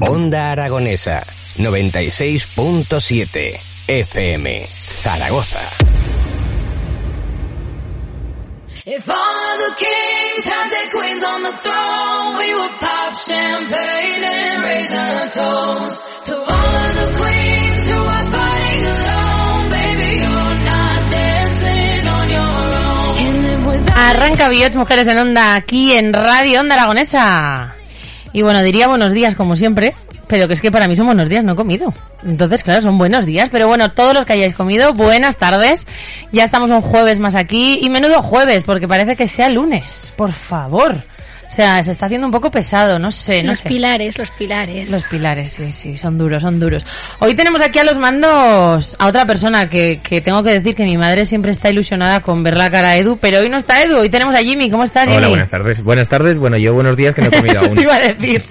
Onda Aragonesa 96.7 FM Zaragoza. If all the kings had their queens on the throne, we would pop champagne and raise our toast to all of the queens who are fighting alone. Baby, you're not dancing on your own. Arranca Biots Mujeres en Onda aquí en Radio Onda Aragonesa. Y bueno, diría buenos días como siempre, pero que es que para mí son buenos días, no he comido. Entonces, claro, son buenos días, pero bueno, todos los que hayáis comido, buenas tardes. Ya estamos un jueves más aquí y menudo jueves, porque parece que sea lunes, por favor. O sea, se está haciendo un poco pesado, no sé, no los sé. pilares, los pilares. Los pilares, sí, sí, son duros, son duros. Hoy tenemos aquí a los mandos a otra persona que, que tengo que decir que mi madre siempre está ilusionada con ver la cara a Edu, pero hoy no está Edu, hoy tenemos a Jimmy. ¿Cómo estás, Jimmy? Hola, buenas tardes. Buenas tardes. Bueno, yo buenos días que no he comido Eso aún. te iba a decir.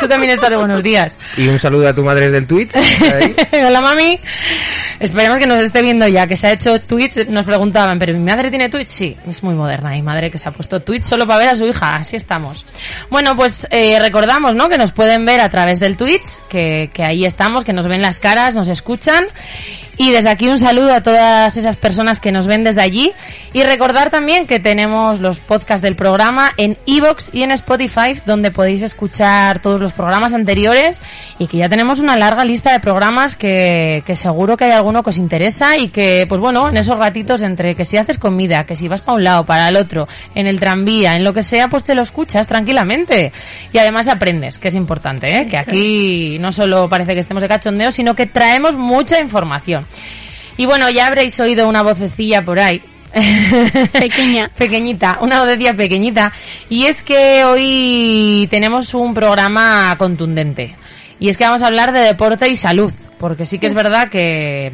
Tú también estás de buenos días. Y un saludo a tu madre del Twitch. Hola, mami. Esperemos que nos esté viendo ya, que se ha hecho Twitch. Nos preguntaban, ¿pero mi madre tiene Twitch? Sí, es muy moderna. Mi madre que se ha puesto Twitch solo para ver a su hija. Así Bueno, pues eh, recordamos, ¿no? Que nos pueden ver a través del Twitch, que ahí estamos, que nos ven las caras, nos escuchan. Y desde aquí un saludo a todas esas personas que nos ven desde allí. Y recordar también que tenemos los podcasts del programa en Evox y en Spotify, donde podéis escuchar todos los programas anteriores. Y que ya tenemos una larga lista de programas que, que seguro que hay alguno que os interesa. Y que, pues bueno, en esos ratitos entre que si haces comida, que si vas para un lado, para el otro, en el tranvía, en lo que sea, pues te lo escuchas tranquilamente. Y además aprendes, que es importante, ¿eh? Que aquí no solo parece que estemos de cachondeo, sino que traemos mucha información. Y bueno, ya habréis oído una vocecilla por ahí. Pequeña. pequeñita, una vocecilla pequeñita. Y es que hoy tenemos un programa contundente. Y es que vamos a hablar de deporte y salud. Porque sí que es verdad que,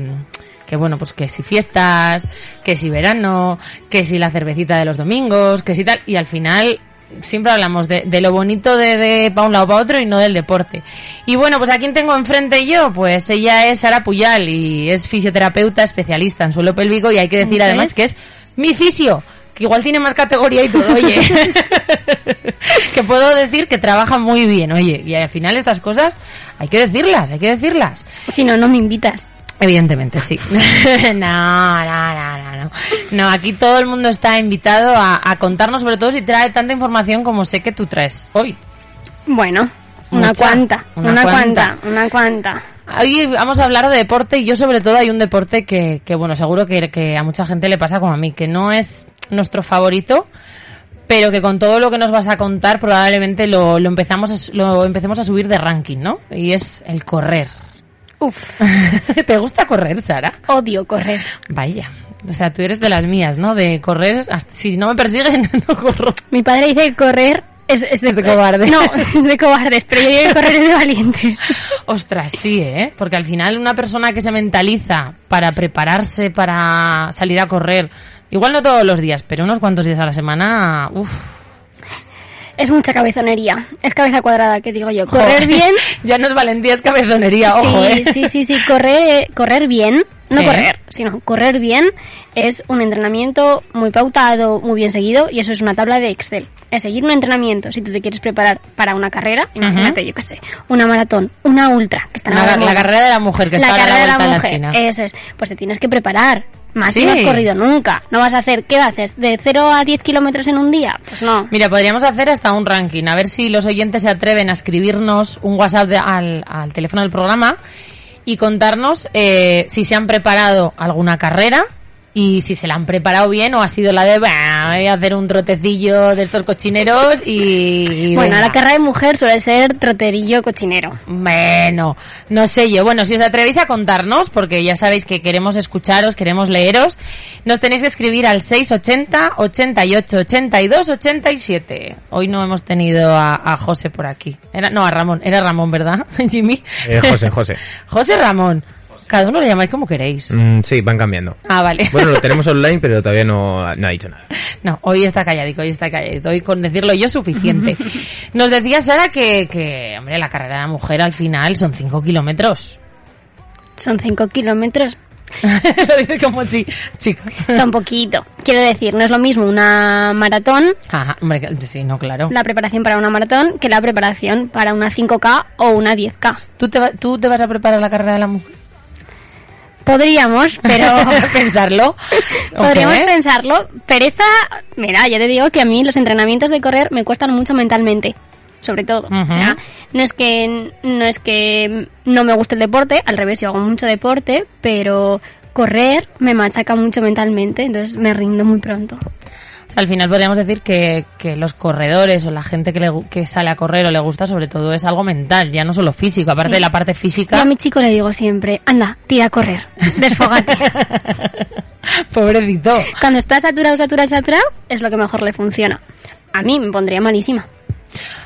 que bueno, pues que si fiestas, que si verano, que si la cervecita de los domingos, que si tal. Y al final siempre hablamos de, de lo bonito de, de para un lado para otro y no del deporte. Y bueno, pues a quién tengo enfrente yo, pues ella es Sara Puyal y es fisioterapeuta especialista en suelo pélvico y hay que decir además es. que es mi fisio, que igual tiene más categoría y todo, oye. que puedo decir que trabaja muy bien, oye, y al final estas cosas hay que decirlas, hay que decirlas. Si no, no me invitas. Evidentemente, sí. no, no, no, no, no. No, aquí todo el mundo está invitado a, a contarnos, sobre todo si trae tanta información como sé que tú traes hoy. Bueno, una cuanta, una una, cuanta. cuanta, una cuanta. Hoy vamos a hablar de deporte y yo sobre todo hay un deporte que, que bueno, seguro que, que a mucha gente le pasa como a mí, que no es nuestro favorito, pero que con todo lo que nos vas a contar probablemente lo, lo empezamos a, lo empecemos a subir de ranking, ¿no? Y es el correr. Uf, ¿Te gusta correr, Sara? odio correr. Vaya. O sea, tú eres de las mías, ¿no? De correr, hasta- si no me persiguen, no corro. Mi padre dice que correr es, es de, Es de cobarde. No, es de cobardes, pero yo digo que correr es de valientes. Ostras, sí, ¿eh? Porque al final una persona que se mentaliza para prepararse para salir a correr, igual no todos los días, pero unos cuantos días a la semana, uff. Es mucha cabezonería. Es cabeza cuadrada, que digo yo. Correr bien. ya no es valentía, es cabezonería, ojo, sí, ¿eh? sí, sí, sí. Correr, correr bien. No Sí. correr, sino correr bien es un entrenamiento muy pautado, muy bien seguido y eso es una tabla de Excel. Es seguir un entrenamiento. Si tú te quieres preparar para una carrera, imagínate, yo qué sé, una maratón, una ultra, que está Una- la moda. carrera de la mujer, que la está a la carrera de la de la mujer, esquina. eso es. Pues te tienes que preparar. Más Sí. si no has corrido nunca. No vas a hacer, ¿qué haces? ¿De 0 a 10 kilómetros en un día? Pues no. Mira, podríamos hacer hasta un ranking, a ver si los oyentes se atreven a escribirnos un WhatsApp de- al, al teléfono del programa y contarnos eh, si se han preparado alguna carrera y si se la han preparado bien o ha sido la de, "Bah, voy a hacer un trotecillo de estos cochineros y... y Bueno, venga". la carrera de mujer suele ser troterillo cochinero. Bueno, no sé yo. Bueno, si os atrevéis a contarnos, porque ya sabéis que queremos escucharos, queremos leeros, nos tenéis que escribir al 680 88 82 87. Hoy no hemos tenido a, a José por aquí. Era, no, a Ramón. Era Ramón, ¿verdad, Jimmy? Eh, José, José. José Ramón. Cada uno lo llamáis como queréis. Mm, sí, van cambiando. Ah, vale. Bueno, lo tenemos online, pero todavía no, no ha dicho nada. No, hoy está calladito, hoy está calladito. Hoy con decirlo yo suficiente. Nos decía Sara que, que, hombre, la carrera de la mujer al final son 5 kilómetros. Son 5 kilómetros. lo dice como si, chico. Son poquito. Quiero decir, no es lo mismo una maratón, Ajá, hombre, sí, no, claro. la preparación para una maratón, que la preparación para una 5K o una 10K. ¿Tú te, va- ¿Tú te vas a preparar la carrera de la mujer? Podríamos, pero... Pensarlo. Podríamos pensarlo. Pereza, mira, ya te digo que a mí los entrenamientos de correr me cuestan mucho mentalmente, sobre todo. O sea, no es que no es que no me guste el deporte, al revés, yo hago mucho deporte, pero correr me machaca mucho mentalmente, entonces me rindo muy pronto. Sea, al final podríamos decir que, que los corredores o la gente que, le, que sale a correr o le gusta, sobre todo, es algo mental, ya no solo físico. Aparte Sí. de la parte física. a mi chico le digo siempre, anda, tira a correr, desfogate. Pobrecito. Cuando está saturado, saturado, saturado, es lo que mejor le funciona. A mí me pondría malísima.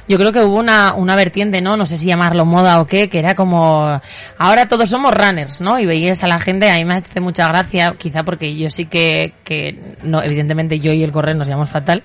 Yo creo que hubo una, una vertiente, ¿no? No sé si llamarlo moda o qué, que era como, ahora todos somos runners, ¿no? Y veías a la gente, a mí me hace mucha gracia, quizá porque yo sí que, que no, evidentemente yo y el correr nos llevamos fatal,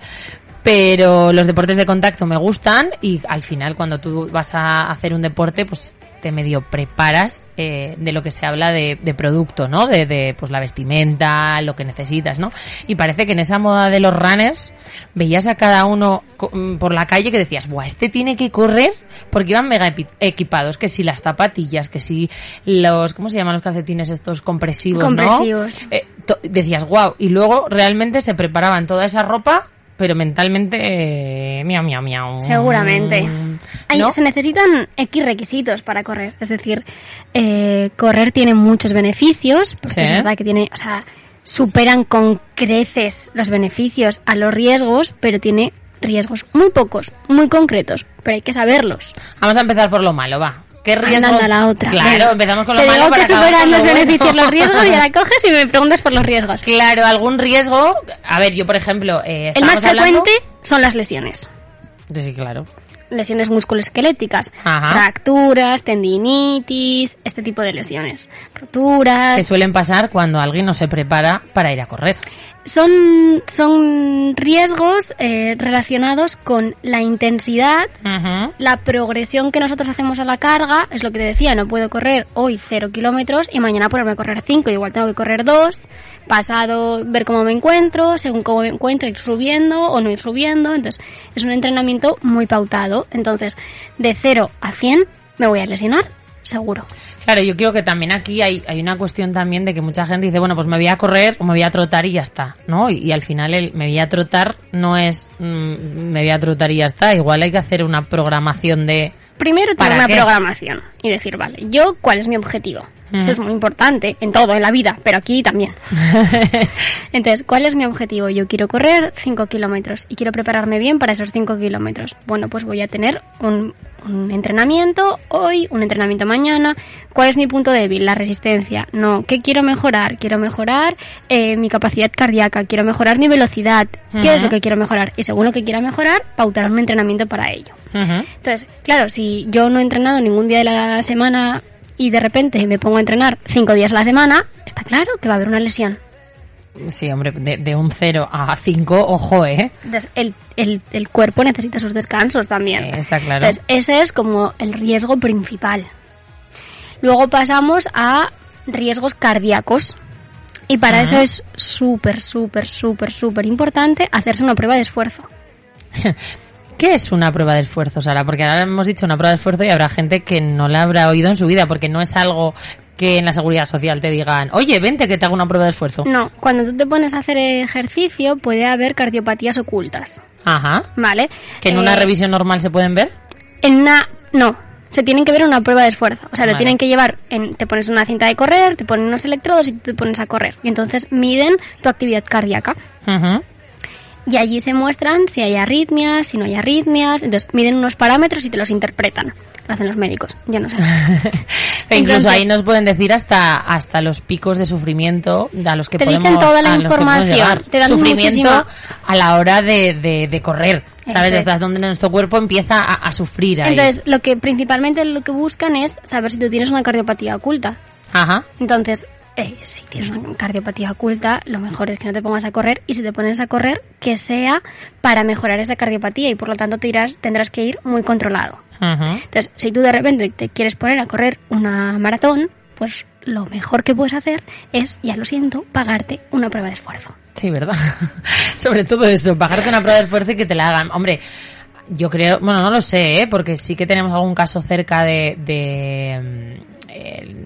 pero los deportes de contacto me gustan y al final cuando tú vas a hacer un deporte, pues te medio preparas eh, de lo que se habla de, de producto, ¿no? De, de pues la vestimenta, lo que necesitas, ¿no? Y parece que en esa moda de los runners veías a cada uno mm, por la calle que decías, buah, este tiene que correr porque iban mega equipados, que si las zapatillas, que si los, ¿cómo se llaman los calcetines estos compresivos, Compresivos. no? Eh, decías, wow, y luego realmente se preparaban toda esa ropa, pero mentalmente, eh, miau, miau, miau. Seguramente. Hay- ¿No? Se necesitan X requisitos para correr. Es decir, eh, correr tiene muchos beneficios, porque Sí. es verdad que tiene, o sea, superan con creces los beneficios a los riesgos, pero tiene riesgos muy pocos, muy concretos, pero hay que saberlos. Vamos a empezar por lo malo, va. ¿Qué riesgos? anda la otra. Claro, empezamos con lo Te malo digo para que superan los bueno. beneficios los riesgos y ahora coges y me preguntas por los riesgos. Claro, algún riesgo. A ver, yo por ejemplo, eh, El más hablando- frecuente son las lesiones. Sí, claro. lesiones musculoesqueléticas, Ajá. fracturas, tendinitis, este tipo de lesiones, roturas. Que suelen pasar cuando alguien no se prepara para ir a correr. Son, son riesgos eh, relacionados con la intensidad, la progresión que nosotros hacemos a la carga. Es lo que te decía, no puedo correr hoy 0 kilómetros y mañana ponerme a correr 5, igual tengo que correr 2. Pasado, ver cómo me encuentro, según cómo me encuentro, ir subiendo o no ir subiendo. Entonces, es un entrenamiento muy pautado. Entonces, de 0 a 100 me voy a lesionar, seguro. Claro, yo creo que también aquí hay, hay una cuestión también de que mucha gente dice, bueno, pues me voy a correr o me voy a trotar y ya está, ¿no? Y, y al final el me voy a trotar no es mm, me voy a trotar y ya está. Igual hay que hacer una programación de... Primero ¿Para tener una qué? programación y decir, vale, yo cuál es mi objetivo. Eso es muy importante en todo, en la vida, pero aquí también. Entonces, ¿cuál es mi objetivo? Yo quiero correr 5 kilómetros y quiero prepararme bien para esos 5 kilómetros. Bueno, pues voy a tener un, un entrenamiento hoy, un entrenamiento mañana. ¿Cuál es mi punto débil? La resistencia. No, ¿qué quiero mejorar? Quiero mejorar eh, mi capacidad cardíaca, quiero mejorar mi velocidad. ¿Qué es lo que quiero mejorar? Y según lo que quiera mejorar, pautar un entrenamiento para ello. Entonces, claro, si yo no he entrenado ningún día de la semana y de repente me pongo a entrenar cinco días a la semana, está claro que va a haber una lesión. Sí, hombre, de, de un 0 a 5, ojo, ¿eh? Entonces, el, el, el cuerpo necesita sus descansos también. Sí, está claro. Entonces, ese es como el riesgo principal. Luego pasamos a riesgos cardíacos. Y para eso es súper, súper, súper, súper importante hacerse una prueba de esfuerzo. ¿Qué es una prueba de esfuerzo, Sara? Porque ahora hemos dicho una prueba de esfuerzo y habrá gente que no la habrá oído en su vida, porque no es algo que en la seguridad social te digan, oye, vente que te hago una prueba de esfuerzo. No, cuando tú te pones a hacer ejercicio puede haber cardiopatías ocultas. Ajá. ¿Vale? Que en una Eh, revisión normal se pueden ver. En una... No. se tienen que ver en una prueba de esfuerzo. O sea, te Vale. tienen que llevar, en, te pones una cinta de correr, te ponen unos electrodos y te pones a correr. Y entonces miden tu actividad cardíaca. Ujú. Y allí se muestran si hay arritmias, si no hay arritmias. Entonces miden unos parámetros y te los interpretan. Lo hacen los médicos, yo no sé. Que incluso Entonces- ahí nos pueden decir hasta hasta los picos de sufrimiento a los que Te podemos dicen toda la información, te dan sufrimiento muchísima- a la hora de, de, de correr, ¿sabes? Eso es. Hasta donde nuestro cuerpo empieza a, a sufrir ahí. Entonces, lo que principalmente lo que buscan es saber si tú tienes una cardiopatía oculta. Ajá. Entonces, eh, si tienes una cardiopatía oculta, lo mejor es que no te pongas a correr y si te pones a correr, que sea para mejorar esa cardiopatía y por lo tanto te irás, tendrás que ir muy controlado. Entonces, si tú de repente te quieres poner a correr una maratón, pues lo mejor que puedes hacer es, ya lo siento, pagarte una prueba de esfuerzo. Sí, ¿verdad? Sobre todo eso, pagarte una prueba de esfuerzo y que te la hagan. Hombre, yo creo, bueno, no lo sé, ¿eh? porque sí que tenemos algún caso cerca de... de mm,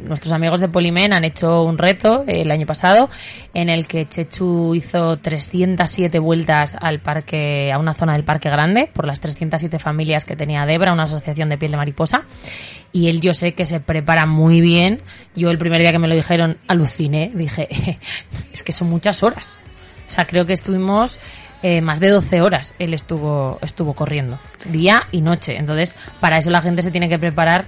nuestros amigos de Polimen han hecho un reto eh, el año pasado en el que Chechu hizo 307 vueltas al parque, a una zona del parque grande por las 307 familias que tenía Debra, una asociación de piel de mariposa. Y él yo sé que se prepara muy bien. Yo el primer día que me lo dijeron aluciné, dije, es que son muchas horas. O sea, creo que estuvimos eh, más de 12 horas. Él estuvo, estuvo corriendo, día y noche. Entonces, para eso la gente se tiene que preparar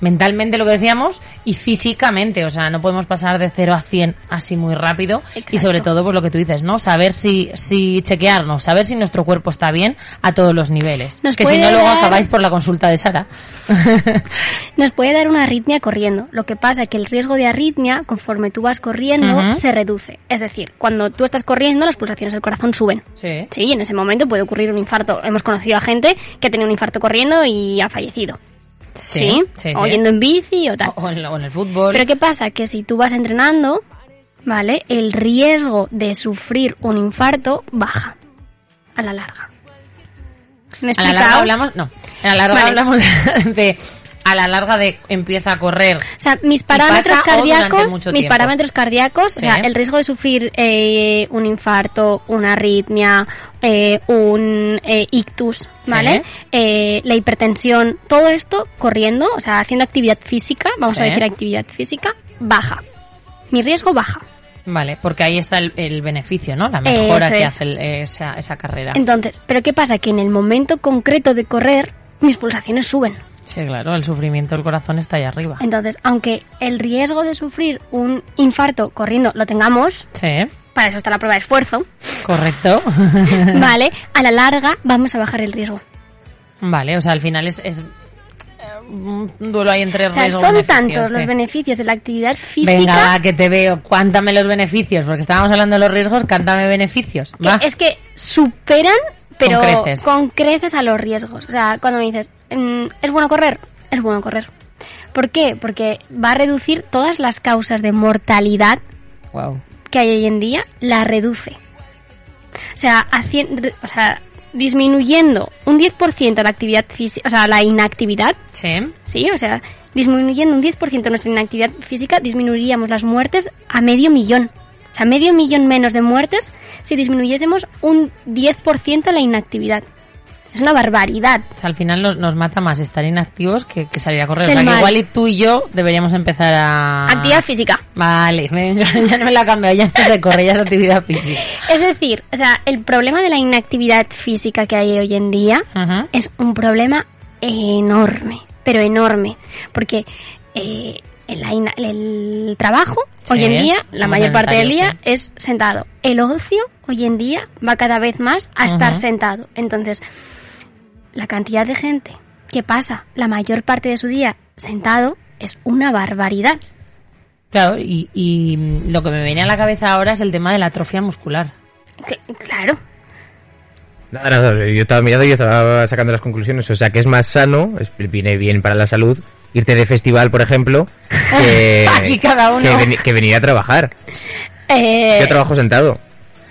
mentalmente lo que decíamos y físicamente, o sea, no podemos pasar de 0 a 100 así muy rápido y sobre todo pues lo que tú dices, ¿no? Saber si si chequearnos, saber si nuestro cuerpo está bien a todos los niveles. Nos que si no luego acabáis por la consulta de Sara. Nos puede dar una arritmia corriendo. Lo que pasa es que el riesgo de arritmia, conforme tú vas corriendo, se reduce. Es decir, cuando tú estás corriendo, las pulsaciones del corazón suben. sí. Sí, y en ese momento puede ocurrir un infarto. Hemos conocido a gente que tenía un infarto corriendo y ha fallecido. Sí, Sí, o yendo en bici o tal. O, o en, lo- o en el fútbol. Pero ¿qué pasa? Que si tú vas entrenando, ¿vale? El riesgo de sufrir un infarto baja a la larga. ¿Me a la larga hablamos, no, a la larga Vale. hablamos de a la larga de empieza a correr. O sea, mis parámetros cardíacos, mis parámetros cardíacos, o sea, el riesgo de sufrir eh, un infarto, una arritmia, eh, un eh, ictus, ¿vale? Eh, la hipertensión, todo esto corriendo, o sea, haciendo actividad física, vamos a decir actividad física, baja. Mi riesgo baja. Vale, porque ahí está el, el beneficio, ¿no? La mejora Eso que es. hace el- esa, esa carrera. Entonces, pero ¿qué pasa? Que en el momento concreto de correr, mis pulsaciones suben. Sí, claro, el sufrimiento del corazón está ahí arriba. Entonces, aunque el riesgo de sufrir un infarto corriendo lo tengamos, Sí, para eso está la prueba de esfuerzo, correcto. ¿vale? A la larga vamos a bajar el riesgo. vale, o sea, al final es, es eh, un duelo ahí entre O sea, riesgo son tantos sí. los beneficios de la actividad física Venga, va, que te veo. Cuántame los beneficios, porque estábamos hablando de los riesgos, cántame beneficios. que es que superan, pero Con creces. con creces a los riesgos. O sea, cuando me dices, mm, ¿es bueno correr? Es bueno correr. ¿Por qué? Porque va a reducir todas las causas de mortalidad Wow. que hay hoy en día, la reduce. O sea, haciendo, o sea disminuyendo un 10% la actividad física, o sea, la inactividad, Sí. Sí, o sea, disminuyendo un 10% nuestra inactividad física, disminuiríamos las muertes a medio millón. O sea, medio millón menos de muertes si disminuyésemos un 10% la inactividad. Es una barbaridad. O sea, al final nos, nos mata más estar inactivos que, que salir a correr. O sea, que igual y tú y yo deberíamos empezar a... Actividad física. Vale, venga, ya no me la he cambiado, ya no se corre, ya es actividad física. Es decir, o sea, el problema de la inactividad física que hay hoy en día es un problema enorme, pero enorme. Porque eh, el, ina- el trabajo Sí, hoy en día, la mayor parte del día, es sentado. El ocio hoy en día va cada vez más a estar sentado. Entonces, la cantidad de gente que pasa la mayor parte de su día sentado es una barbaridad. Claro, y, y lo que me viene a la cabeza ahora es el tema de la atrofia muscular. Cl- claro. Nada, nada, yo estaba mirando y estaba sacando las conclusiones. O sea, que es más sano, es- viene bien para la salud, irte de festival, por ejemplo, que, Aquí cada uno. que, veni- que venir a trabajar. Eh, Yo trabajo sentado,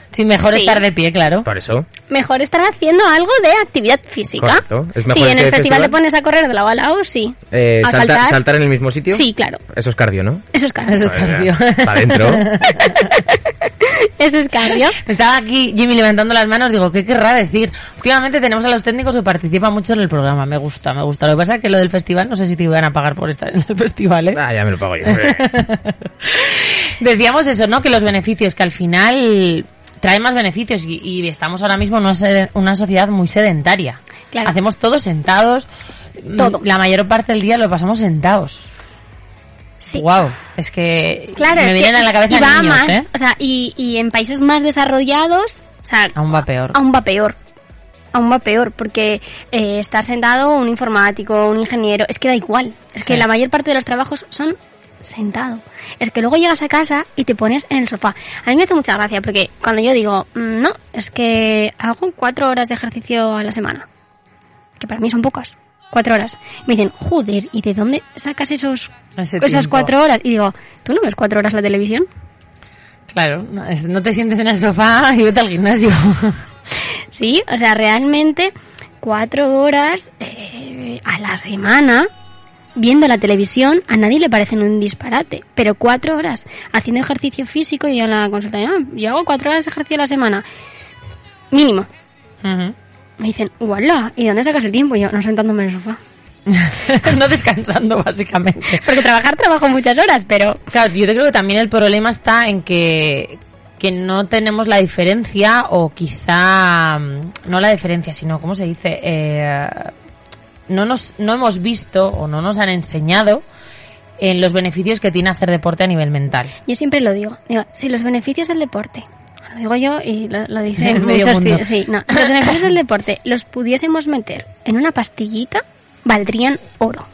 Sí, mejor Sí. estar de pie, claro. por eso. mejor estar haciendo algo de actividad física. Correcto. Es mejor Sí, en el festival festival. te pones a correr de lado a lado, sí. Eh, a salta- saltar. saltar en el mismo sitio. Sí, claro. Eso es cardio, ¿no? Eso es caro. Eso es cardio. Para adentro. Eso es cardio. Estaba aquí Jimmy levantando las manos, digo, ¿qué querrá decir? Últimamente tenemos a los técnicos que participan mucho en el programa, me gusta, me gusta. Lo que pasa es que lo del festival, no sé si te iban a pagar por estar en el festival, ¿eh? Ah, ya me lo pago yo. Decíamos eso, ¿no? Que los beneficios, que al final trae más beneficios y, y estamos ahora mismo en una, una sociedad muy sedentaria. Claro. Hacemos todo sentados. Todo. La mayor parte del día lo pasamos sentados. Sí. Wow, es que Claro, me vienen que a la cabeza y va niños, más, ¿eh? o sea, y, y en países más desarrollados, o sea, Aún va peor. aún va peor. Aún va peor, porque eh, estar sentado un informático, un ingeniero, es que da igual. Es que la mayor parte de los trabajos son sentado. Es que luego llegas a casa y te pones en el sofá. A mí me hace mucha gracia, porque cuando yo digo, "Mm, no, es que hago cuatro horas de ejercicio a la semana, que para mí son pocas, cuatro horas. Me dicen, joder, ¿y de dónde sacas esos, Ese esas tiempo. cuatro horas? Y digo, ¿tú no ves cuatro horas la televisión? Claro, no, te sientes en el sofá y vete al gimnasio. Sí, o sea, realmente cuatro horas eh, a la semana viendo la televisión a nadie le parecen un disparate, pero cuatro horas haciendo ejercicio físico y en la consulta, "Ah, yo hago cuatro horas de ejercicio a la semana, mínimo. Ujú. Me dicen, ¡Uala! ¿Y dónde sacas el tiempo? Y yo, no sentándome en el sofá. no descansando, básicamente. Porque trabajar trabajo muchas horas, pero Claro, yo creo que también el problema está en que, que no tenemos la diferencia, o quizá, mm, no la diferencia, sino, ¿cómo se dice? Eh, no, nos, no hemos visto o no nos han enseñado en los beneficios que tiene hacer deporte a nivel mental. yo siempre lo digo. Digo, si los beneficios del deporte, lo digo yo y lo, lo dicen muchos sí, no, los beneficios del deporte los pudiésemos meter en una pastillita, valdrían oro.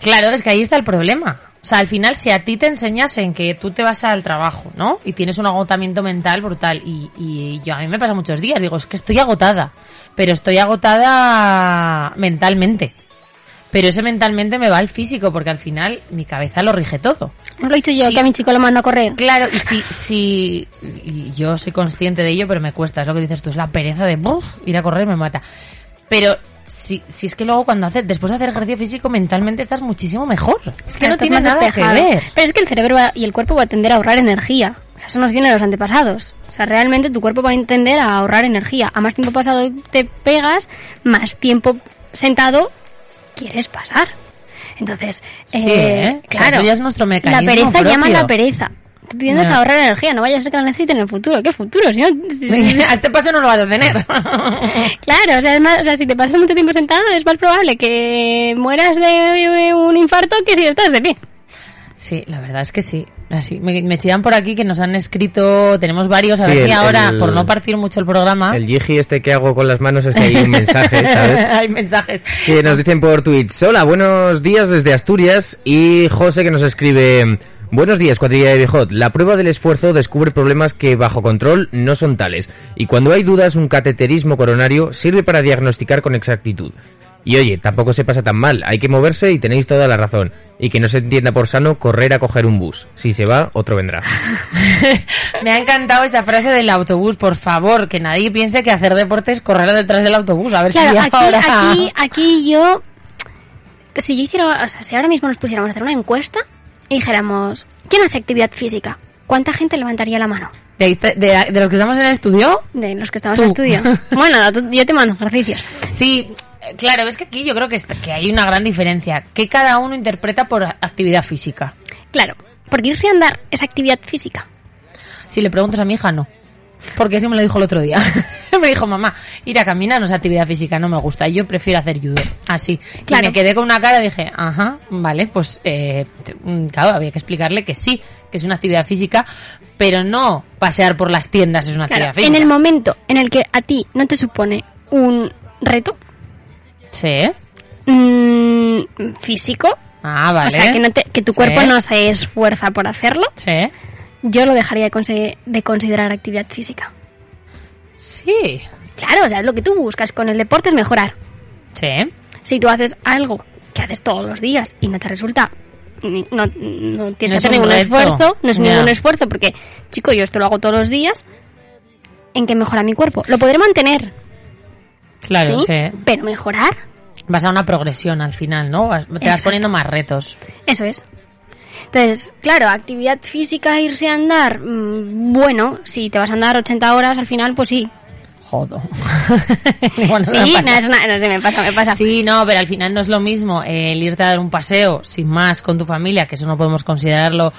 Claro, es que ahí está el problema. O sea, al final, si a ti te enseñasen que tú te vas al trabajo, ¿no? Y tienes un agotamiento mental brutal. Y, y yo a mí me pasa muchos días. Digo, es que estoy agotada. Pero estoy agotada mentalmente. Pero ese mentalmente me va al físico, porque al final mi cabeza lo rige todo. Lo he dicho yo, Sí. que a mi chico lo mando a correr. Claro, y si, si y yo soy consciente de ello, pero me cuesta, es lo que dices tú, es la pereza de "Buf, ir a correr me mata. Pero si, si es que luego cuando haces, después de hacer ejercicio físico, mentalmente estás muchísimo mejor. Es que no Estás tiene más nada que ver. Pero es que el cerebro va- y el cuerpo va a tender a ahorrar energía. O sea, eso nos viene de los antepasados. O sea, realmente tu cuerpo va a tender a ahorrar energía. A más tiempo pasado te pegas, más tiempo sentado quieres pasar. Entonces, Sí, eh, ¿eh? O sea, claro, eso ya es nuestro la mecanismo pereza llama a propio. la pereza. Tú tiendes a ahorrar energía, no vayas a ser que la necesiten en el futuro. ¿Qué futuro? Si no- si- a este paso no lo vas a tener. Claro, o sea, es más, o sea, si te pasas mucho tiempo sentado es más probable que mueras de un infarto que si estás de pie. Sí, la verdad es que sí. Así, me, me chillan por aquí que nos han escrito, tenemos varios, a ver Sí, si el- ahora, el- por no partir mucho el programa, El yiji este que hago con las manos es que hay un mensaje, ¿sabes? hay mensajes. Que nos dicen por Twitch. Hola, buenos días desde Asturias. Y José que nos escribe. Buenos días, cuadrilla de Bijot. La prueba del esfuerzo descubre problemas que bajo control no son tales. Y cuando hay dudas, un cateterismo coronario sirve para diagnosticar con exactitud. Y oye, tampoco se pasa tan mal. Hay que moverse y tenéis toda la razón. Y que no se entienda por sano correr a coger un bus. Si se va, otro vendrá. Me ha encantado esa frase del autobús, por favor, que nadie piense que hacer deporte es correr detrás del autobús, a ver Claro, si aquí, ahora... aquí, aquí yo, si yo hiciera, o sea, si ahora mismo nos pusiéramos a hacer una encuesta y dijéramos, ¿quién hace actividad física? ¿Cuánta gente levantaría la mano? ¿De, los que estamos en el estudio? De los que estamos Tú. en estudio. Bueno, yo te mando ejercicios. Sí, claro, es que aquí yo creo que, hay una gran diferencia, que cada uno interpreta por actividad física. Claro, porque irse a andar es actividad física. Si le preguntas a mi hija, no. Porque así me lo dijo el otro día. me dijo, mamá, ir a caminar no es actividad física, no me gusta. Yo prefiero hacer judo. Así. Claro. Y me quedé con una cara y dije, ajá, vale, pues, eh, mm, claro, había que explicarle que sí, que es una actividad física, pero no pasear por las tiendas es una Claro, actividad física. en el momento en el que a ti no te supone un reto Sí. mm, físico, Ah, vale. o sea, que, no te- que tu Sí. cuerpo no se esfuerza por hacerlo, Sí. yo lo dejaría de, considerar actividad física. Sí. Claro, o sea, lo que tú buscas con el deporte es mejorar. Sí. Si tú haces algo que haces todos los días y no te resulta, no, no tienes No que hacer ningún reto. esfuerzo, no es ningún esfuerzo, porque, chico, yo esto lo hago todos los días, ¿en qué mejora mi cuerpo? Lo podré mantener, Claro, ¿sí? sí. Pero mejorar, Vas a una progresión al final, ¿no? Vas- te vas poniendo más retos. eso es. Entonces, claro, actividad física, irse a andar, mm, bueno, si te vas a andar 80 horas al final, pues sí. Jodo. Igual no Sí, no, es una- no sé, me pasa, me pasa. Sí, no, pero al final no es lo mismo el irte a dar un paseo sin más con tu familia, que eso no podemos considerarlo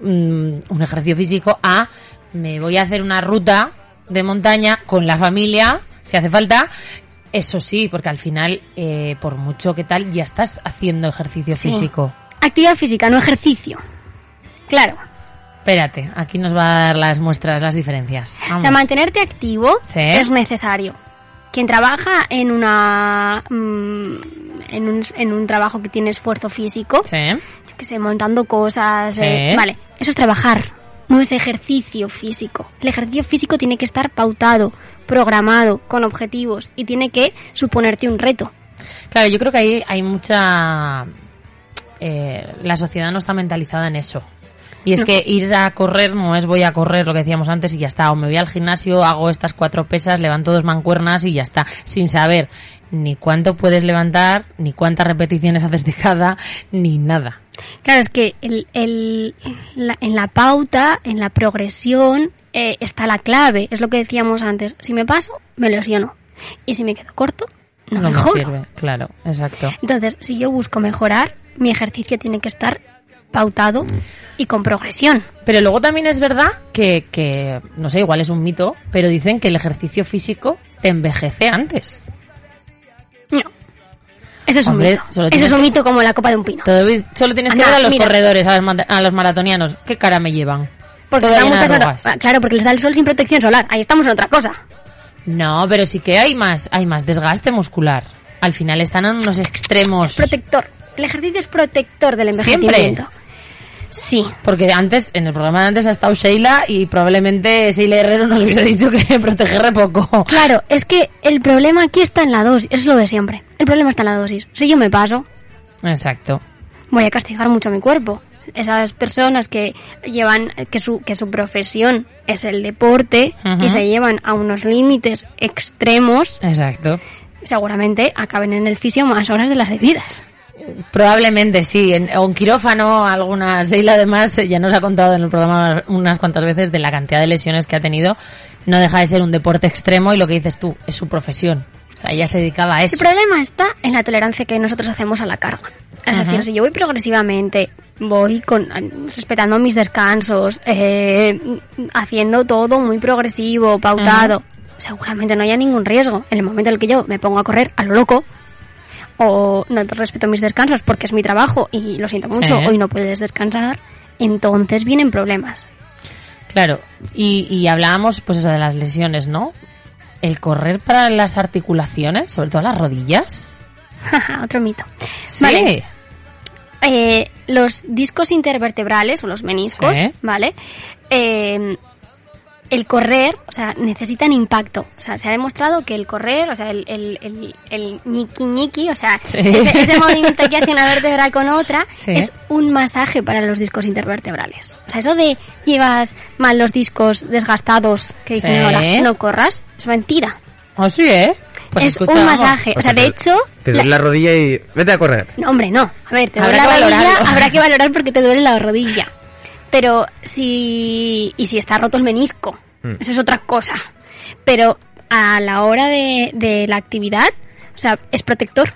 mm, un ejercicio físico, a me voy a hacer una ruta de montaña con la familia, si hace falta. Eso sí, porque al final, eh, por mucho que tal, ya estás haciendo ejercicio Sí. físico. Actividad física, no ejercicio. Claro. Espérate, aquí nos va a dar las muestras, las diferencias. O Vamos. sea, mantenerte activo Sí. es necesario. Quien trabaja en una mm, en, un, en un trabajo que tiene esfuerzo físico, Sí. que sé, montando cosas, Sí. eh, vale, eso es trabajar, no es ejercicio físico. El ejercicio físico tiene que estar pautado, programado, con objetivos y tiene que suponerte un reto. Claro, yo creo que hay mucha... eh, la sociedad no está mentalizada en eso. Y es que ir a correr no es voy a correr, lo que decíamos antes, y ya está. O me voy al gimnasio, hago estas cuatro pesas, levanto dos mancuernas y ya está. Sin saber ni cuánto puedes levantar, ni cuántas repeticiones haces de cada, ni nada. Claro, es que el, el- la- en la pauta, en la progresión, eh, está la clave. Es lo que decíamos antes. Si me paso, me lesiono. Y si me quedo corto, no, No me sirve, claro, exacto. Entonces, si yo busco mejorar, mi ejercicio tiene que estar pautado y con progresión. Pero luego también es verdad que, que, no sé, igual es un mito, pero dicen que el ejercicio físico te envejece antes. No. Eso es Hombre, un mito. solo Eso tienes es un que- mito como la copa de un pino. Todo, solo tienes que ver a los mira. corredores, a los, a los maratonianos. ¿Qué cara me llevan? Porque da muchas horas. Ah, Claro, porque les da el sol sin protección solar. Ahí estamos en otra cosa. No, pero sí que hay más, hay más desgaste muscular. Al final están en unos extremos. Protector. El ejercicio es protector del ¿Siempre? Sí. Porque antes, en el programa de antes ha estado Sheila y probablemente Sheila Herrero nos hubiese dicho que proteger re poco. Claro, es que el problema aquí está en la dosis. Es lo de siempre. El problema está en la dosis. Si yo me paso, Exacto. voy a castigar mucho a mi cuerpo. Esas personas que llevan, que su, que su profesión es el deporte y se llevan a unos límites extremos, Exacto. seguramente acaben en el fisio más horas de las debidas. Probablemente sí. En, o en quirófano, alguna. Sheila además eh, ya nos ha contado en el programa unas cuantas veces de la cantidad de lesiones que ha tenido. No deja de ser un deporte extremo y lo que dices tú, es su profesión. O sea, ella se dedicaba a El eso. problema está en la tolerancia que nosotros hacemos a la carga. Es decir, si yo voy progresivamente, voy con respetando mis descansos, eh, haciendo todo muy progresivo, pautado, seguramente no haya ningún riesgo. En el momento en el que yo me pongo a correr a lo loco, o no respeto mis descansos porque es mi trabajo y lo siento mucho, Sí. hoy no puedes descansar, entonces vienen problemas. Claro, y, y hablábamos pues eso de las lesiones, ¿no? El correr para las articulaciones, sobre todo las rodillas. Otro mito. Sí. Vale. Eh, los discos intervertebrales o los meniscos, Sí. ¿vale? Eh, el correr, o sea, necesitan impacto. O sea, se ha demostrado que el correr, o sea, el, el, el, el ñiqui ñiqui, o sea, Sí. ese, ese movimiento que hace una vértebra con otra, Sí. es un masaje para los discos intervertebrales. O sea, eso de llevas mal los discos desgastados, que dicen Sí. ahora, no corras, es mentira. ¿Oh, sí, eh? Pues es escucha, un masaje. O sea, de hecho... Te la- duele la rodilla y vete a correr. no, hombre, no. A ver, te Habrá duele la que rodilla, valorarlo. habrá que valorar porque te duele la rodilla. Pero si... Y si está roto el menisco, Mm. eso es otra cosa. Pero a la hora de, de la actividad, o sea, es protector.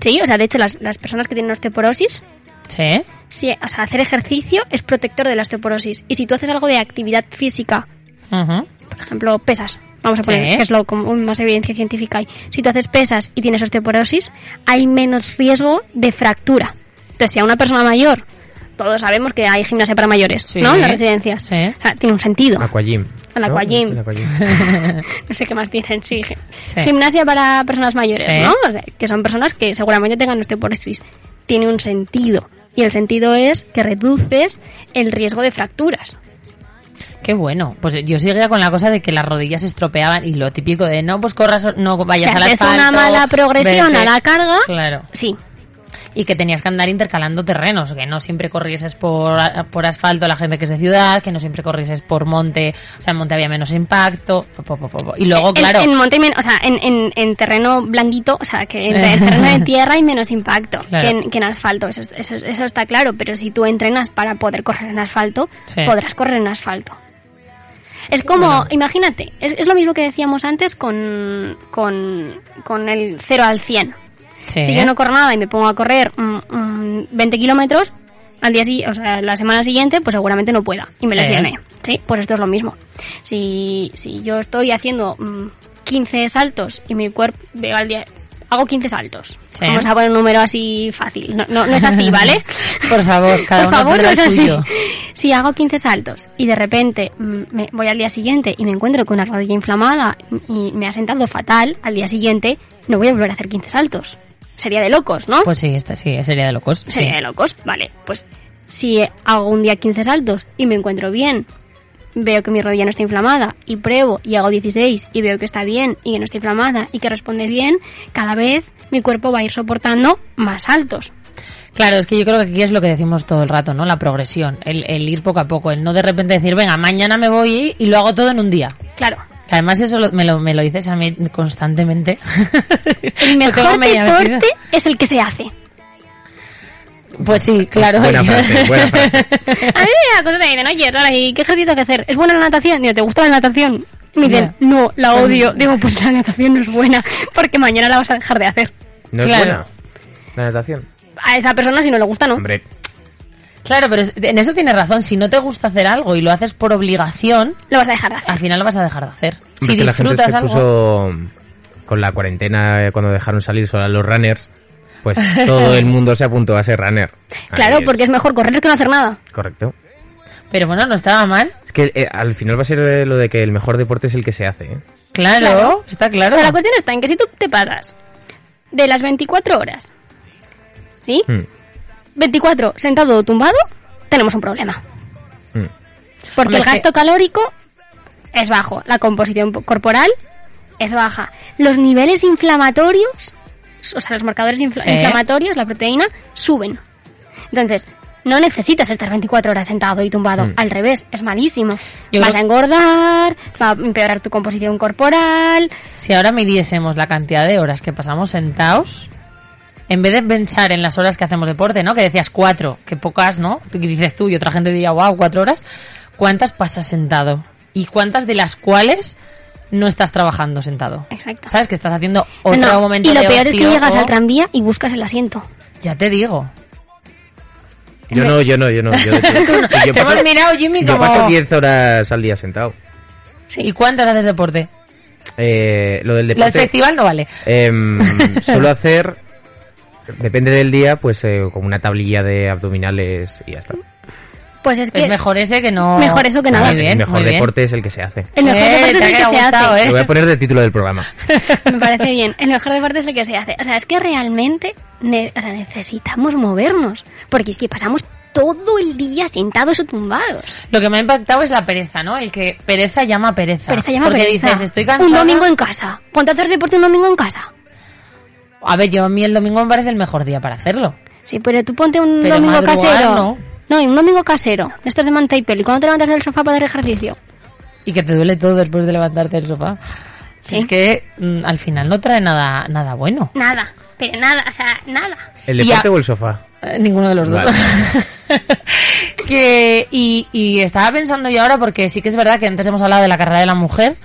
Sí, o sea, de hecho, las, las personas que tienen osteoporosis, Sí. sí, o sea, hacer ejercicio es protector de la osteoporosis. Y si tú haces algo de actividad física, Ujú. por ejemplo, pesas. Vamos a Sí. poner, que es lo como más evidencia científica hay. Si tú haces pesas y tienes osteoporosis, hay menos riesgo de fractura. Entonces, si a una persona mayor, todos sabemos que hay gimnasia para mayores, Sí. ¿no? En las residencias. Sí. O sea, tiene un sentido. Aquagym. El ¿no? aquagym. El aquagym. No sé qué más dicen, sí. Sí. Gimnasia para personas mayores, Sí. ¿no? O sea, que son personas que seguramente tengan osteoporosis. Tiene un sentido. Y el sentido es que reduces el riesgo de fracturas. Qué bueno. Pues yo seguía con la cosa de que las rodillas se estropeaban y lo típico de no, pues corras, no vayas al haces asfalto. una mala progresión vete. a la carga, Claro. sí. Y que tenías que andar intercalando terrenos, que no siempre corrieses por, por asfalto la gente que es de ciudad, que no siempre corrieses por monte, o sea, en monte había menos impacto, po, po, po, po. y luego, claro, En, monte, o sea, en, en, en terreno blandito, o sea, que en, en terreno de tierra hay menos impacto Claro. que, en, que en asfalto. Eso, es- eso, es- eso está claro. Pero si tú entrenas para poder correr en asfalto, Sí. podrás correr en asfalto. Es como, Bueno. imagínate, es, es lo mismo que decíamos antes con, con, con el 0 al 100. Sí. Si yo no corro nada y me pongo a correr mm, mm, 20 kilómetros, al día o sea, la semana siguiente, pues seguramente no pueda y me Sí. lesione. Sí, pues esto es lo mismo. Si, si yo estoy haciendo mm, 15 saltos y mi cuerpo veo al día hago 15 saltos. Sí. Vamos a poner un número así fácil. No, no, no es así, ¿vale? Por favor, cada Por uno favor, no es así. Si hago 15 saltos y de repente mm, me voy al día siguiente y me encuentro con una rodilla inflamada y me ha sentado fatal, al día siguiente no voy a volver a hacer 15 saltos. Sería de locos, ¿no? Pues sí, esta sí, sería de locos. sí. Sería de locos. Vale, pues si hago un día 15 saltos y me encuentro bien, veo que mi rodilla no está inflamada y pruebo y hago 16 y veo que está bien y que no está inflamada y que responde bien, cada vez mi cuerpo va a ir soportando más saltos. Claro, es que yo creo que aquí es lo que decimos todo el rato, ¿no? La progresión, el, el ir poco a poco, el no de repente decir, venga, mañana me voy y lo hago todo en un día. Claro. Que además eso lo- me, lo, me lo dices a mí constantemente. El mejor deporte es el que se hace. Pues sí, claro. Buena frase, buena frase. A mí me da cosa que dicen, oye, ahora, ¿y qué ejercicio hay que hacer? ¿Es buena la natación? Digo, ¿te gusta la natación? Me dicen, Ya. no, la odio. Digo, pues la natación no es buena, porque mañana la vas a dejar de hacer. No es Claro. buena la natación. A esa persona si no le gusta, no. Hombre, Claro, pero en eso tienes razón. Si no te gusta hacer algo y lo haces por obligación, Lo vas a dejar de hacer. al final lo vas a dejar de hacer. Si que la gente disfrutas se algo. puso con la cuarentena eh, cuando dejaron salir solo a los runners, pues todo el mundo se apuntó a ser runner. Claro, es. porque es mejor correr que no hacer nada. Correcto. Pero bueno, no estaba mal. Es que eh, al final va a ser eh, lo de que el mejor deporte es el que se hace, ¿eh? Claro, Claro. está claro. Pero la cuestión está en que si tú te pasas de las 24 horas, ¿sí? Mm, 24 sentado o tumbado, tenemos un problema. mm. Porque Hombre, el que- gasto calórico es bajo, la composición corporal es baja, los niveles inflamatorios, o sea, los marcadores Sí. inflamatorios, la proteína, suben. Entonces, no necesitas estar 24 horas sentado y tumbado, Mm. al revés, es malísimo. Yo Vas creo- a engordar, va a empeorar tu composición corporal, Si ahora midiésemos la cantidad de horas que pasamos sentados, en vez de pensar en las horas que hacemos deporte, ¿no? Que decías cuatro, que pocas, ¿no? Que dices tú y otra gente diría, wow, cuatro horas. ¿Cuántas pasas sentado? ¿Y cuántas de las cuales no estás trabajando sentado? Exacto. ¿Sabes? Que estás haciendo otro No, momento y lo de peor es que llegas o- al tranvía y buscas el asiento. Ya te digo. Yo no, yo no, yo no. Yo, yo- yo Te paso- hemos mirado, Jimmy, yo como... paso 10 horas al día sentado. ¿Y cuántas haces deporte? Eh, lo del Lo del deporte... festival no vale. Em, suelo hacer, depende del día, pues eh, como una tablilla de abdominales y ya está. Pues es que Es mejor ese que no... Mejor eso que nada. Muy bien, el mejor muy bien. deporte es el que se hace. el mejor Eh, deporte te es el que se gustado, hace. ¿eh? Lo voy a poner de título del programa. Me parece bien. El mejor deporte es el que se hace. O sea, es que realmente ne- o sea, necesitamos movernos. Porque es que pasamos todo el día sentados o tumbados. Lo que me ha impactado es la pereza, ¿no? El que pereza llama pereza. Pereza llama Porque pereza. dices, estoy cansada. Un domingo en casa. Ponte a hacer deporte un domingo en casa. A ver, yo a mí el domingo me parece el mejor día para hacerlo. Sí, pero tú ponte un Pero domingo madrugar, casero. no. No, y un domingo casero. Esto es de manta y peli. ¿Cuándo te levantas del sofá para hacer ejercicio? Y que te duele todo después de levantarte del sofá. Sí. Es que mm, al final no trae nada, nada bueno. Nada. Pero nada, o sea, nada. ¿El deporte a- o el sofá? Eh, ninguno de los dos. Que, y, y estaba pensando yo ahora, porque sí que es verdad que antes hemos hablado de la carrera de la mujer,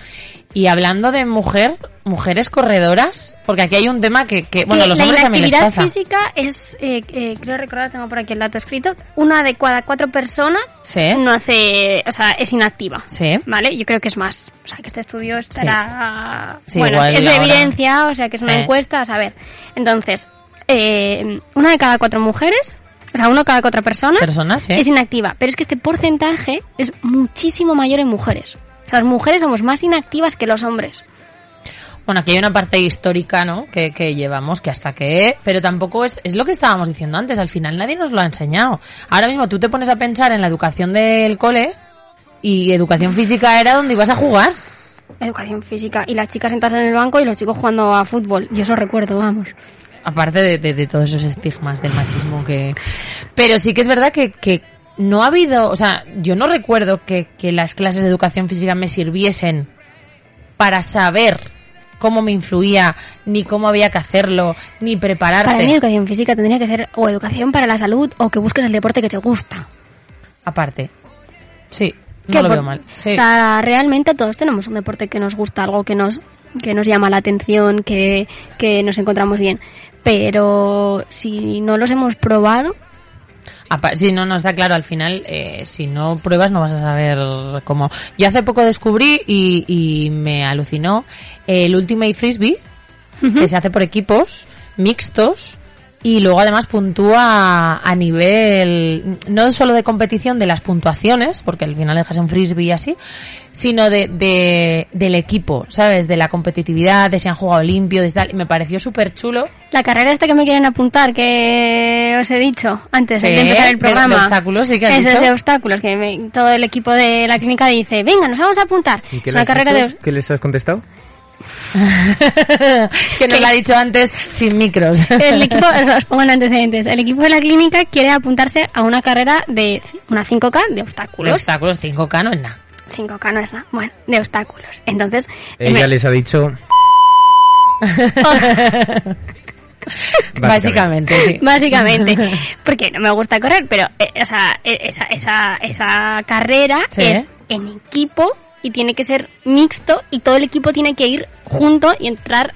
y hablando de mujer, mujeres corredoras, porque aquí hay un tema que, que bueno, los la hombres también les pasa. física es, eh, eh, creo recordar, tengo por aquí el dato escrito, una de cada cuatro personas Sí. no hace, o sea, es inactiva. Sí. ¿Vale? Yo creo que es más. O sea, que este estudio estará... Sí, bueno, igual es de evidencia, o sea, que es una Sí. encuesta, a saber. Entonces, eh, una de cada cuatro mujeres, o sea, una de cada cuatro personas, Personas, sí. es inactiva. Pero es que este porcentaje es muchísimo mayor en mujeres. Las mujeres somos más inactivas que los hombres. Bueno, aquí hay una parte histórica, ¿no? Que, que llevamos, que hasta que... Pero tampoco es... Es lo que estábamos diciendo antes, al final nadie nos lo ha enseñado. Ahora mismo tú te pones a pensar en la educación del cole y educación física era donde ibas a jugar. Educación física. Y las chicas sentadas en el banco y los chicos jugando a fútbol. Yo eso recuerdo, vamos. Aparte de, de- de todos esos estigmas del machismo que... Pero sí que es verdad que, que no ha habido... O sea, yo no recuerdo que, que las clases de educación física me sirviesen para saber cómo me influía, ni cómo había que hacerlo, ni prepararte. Para mí educación física tendría que ser o educación para la salud o que busques el deporte que te gusta. Aparte. Sí, ¿Qué no lo por- veo mal. Sí. O sea, realmente todos tenemos un deporte que nos gusta, algo que nos, que nos llama la atención, que, que nos encontramos bien. Pero si no los hemos probado, Sí, no, no está claro. Al final, eh, si no pruebas, no vas a saber cómo. Yo hace poco descubrí y, y me alucinó el Ultimate Frisbee, que se hace por equipos mixtos y luego además puntúa a nivel, no solo de competición de las puntuaciones, porque al final dejas un frisbee y así, sino de, de, del equipo, ¿sabes? De la competitividad, de si han jugado limpio, de tal. Y me pareció súper chulo. la carrera esta que me quieren apuntar, que os he dicho antes Sí, de empezar de- el programa. de obstáculos, sí que has Eso es de obstáculos, que me- todo el equipo de la clínica dice, venga, nos vamos a apuntar. ¿Y qué Es le una carrera dicho? de... ¿Qué les has contestado? que nos lo ha dicho antes sin micros. El equipo, os pongo en antecedentes, el equipo de la clínica quiere apuntarse a una carrera de una 5K de Los obstáculos. obstáculos 5K no es nada. 5K no es nada. Bueno, de obstáculos. Entonces, Ella me- les ha dicho... Básicamente, sí. Básicamente, porque no me gusta correr, pero eh, o sea, eh, esa, esa, esa carrera Sí. es en equipo y tiene que ser mixto y todo el equipo tiene que ir junto y entrar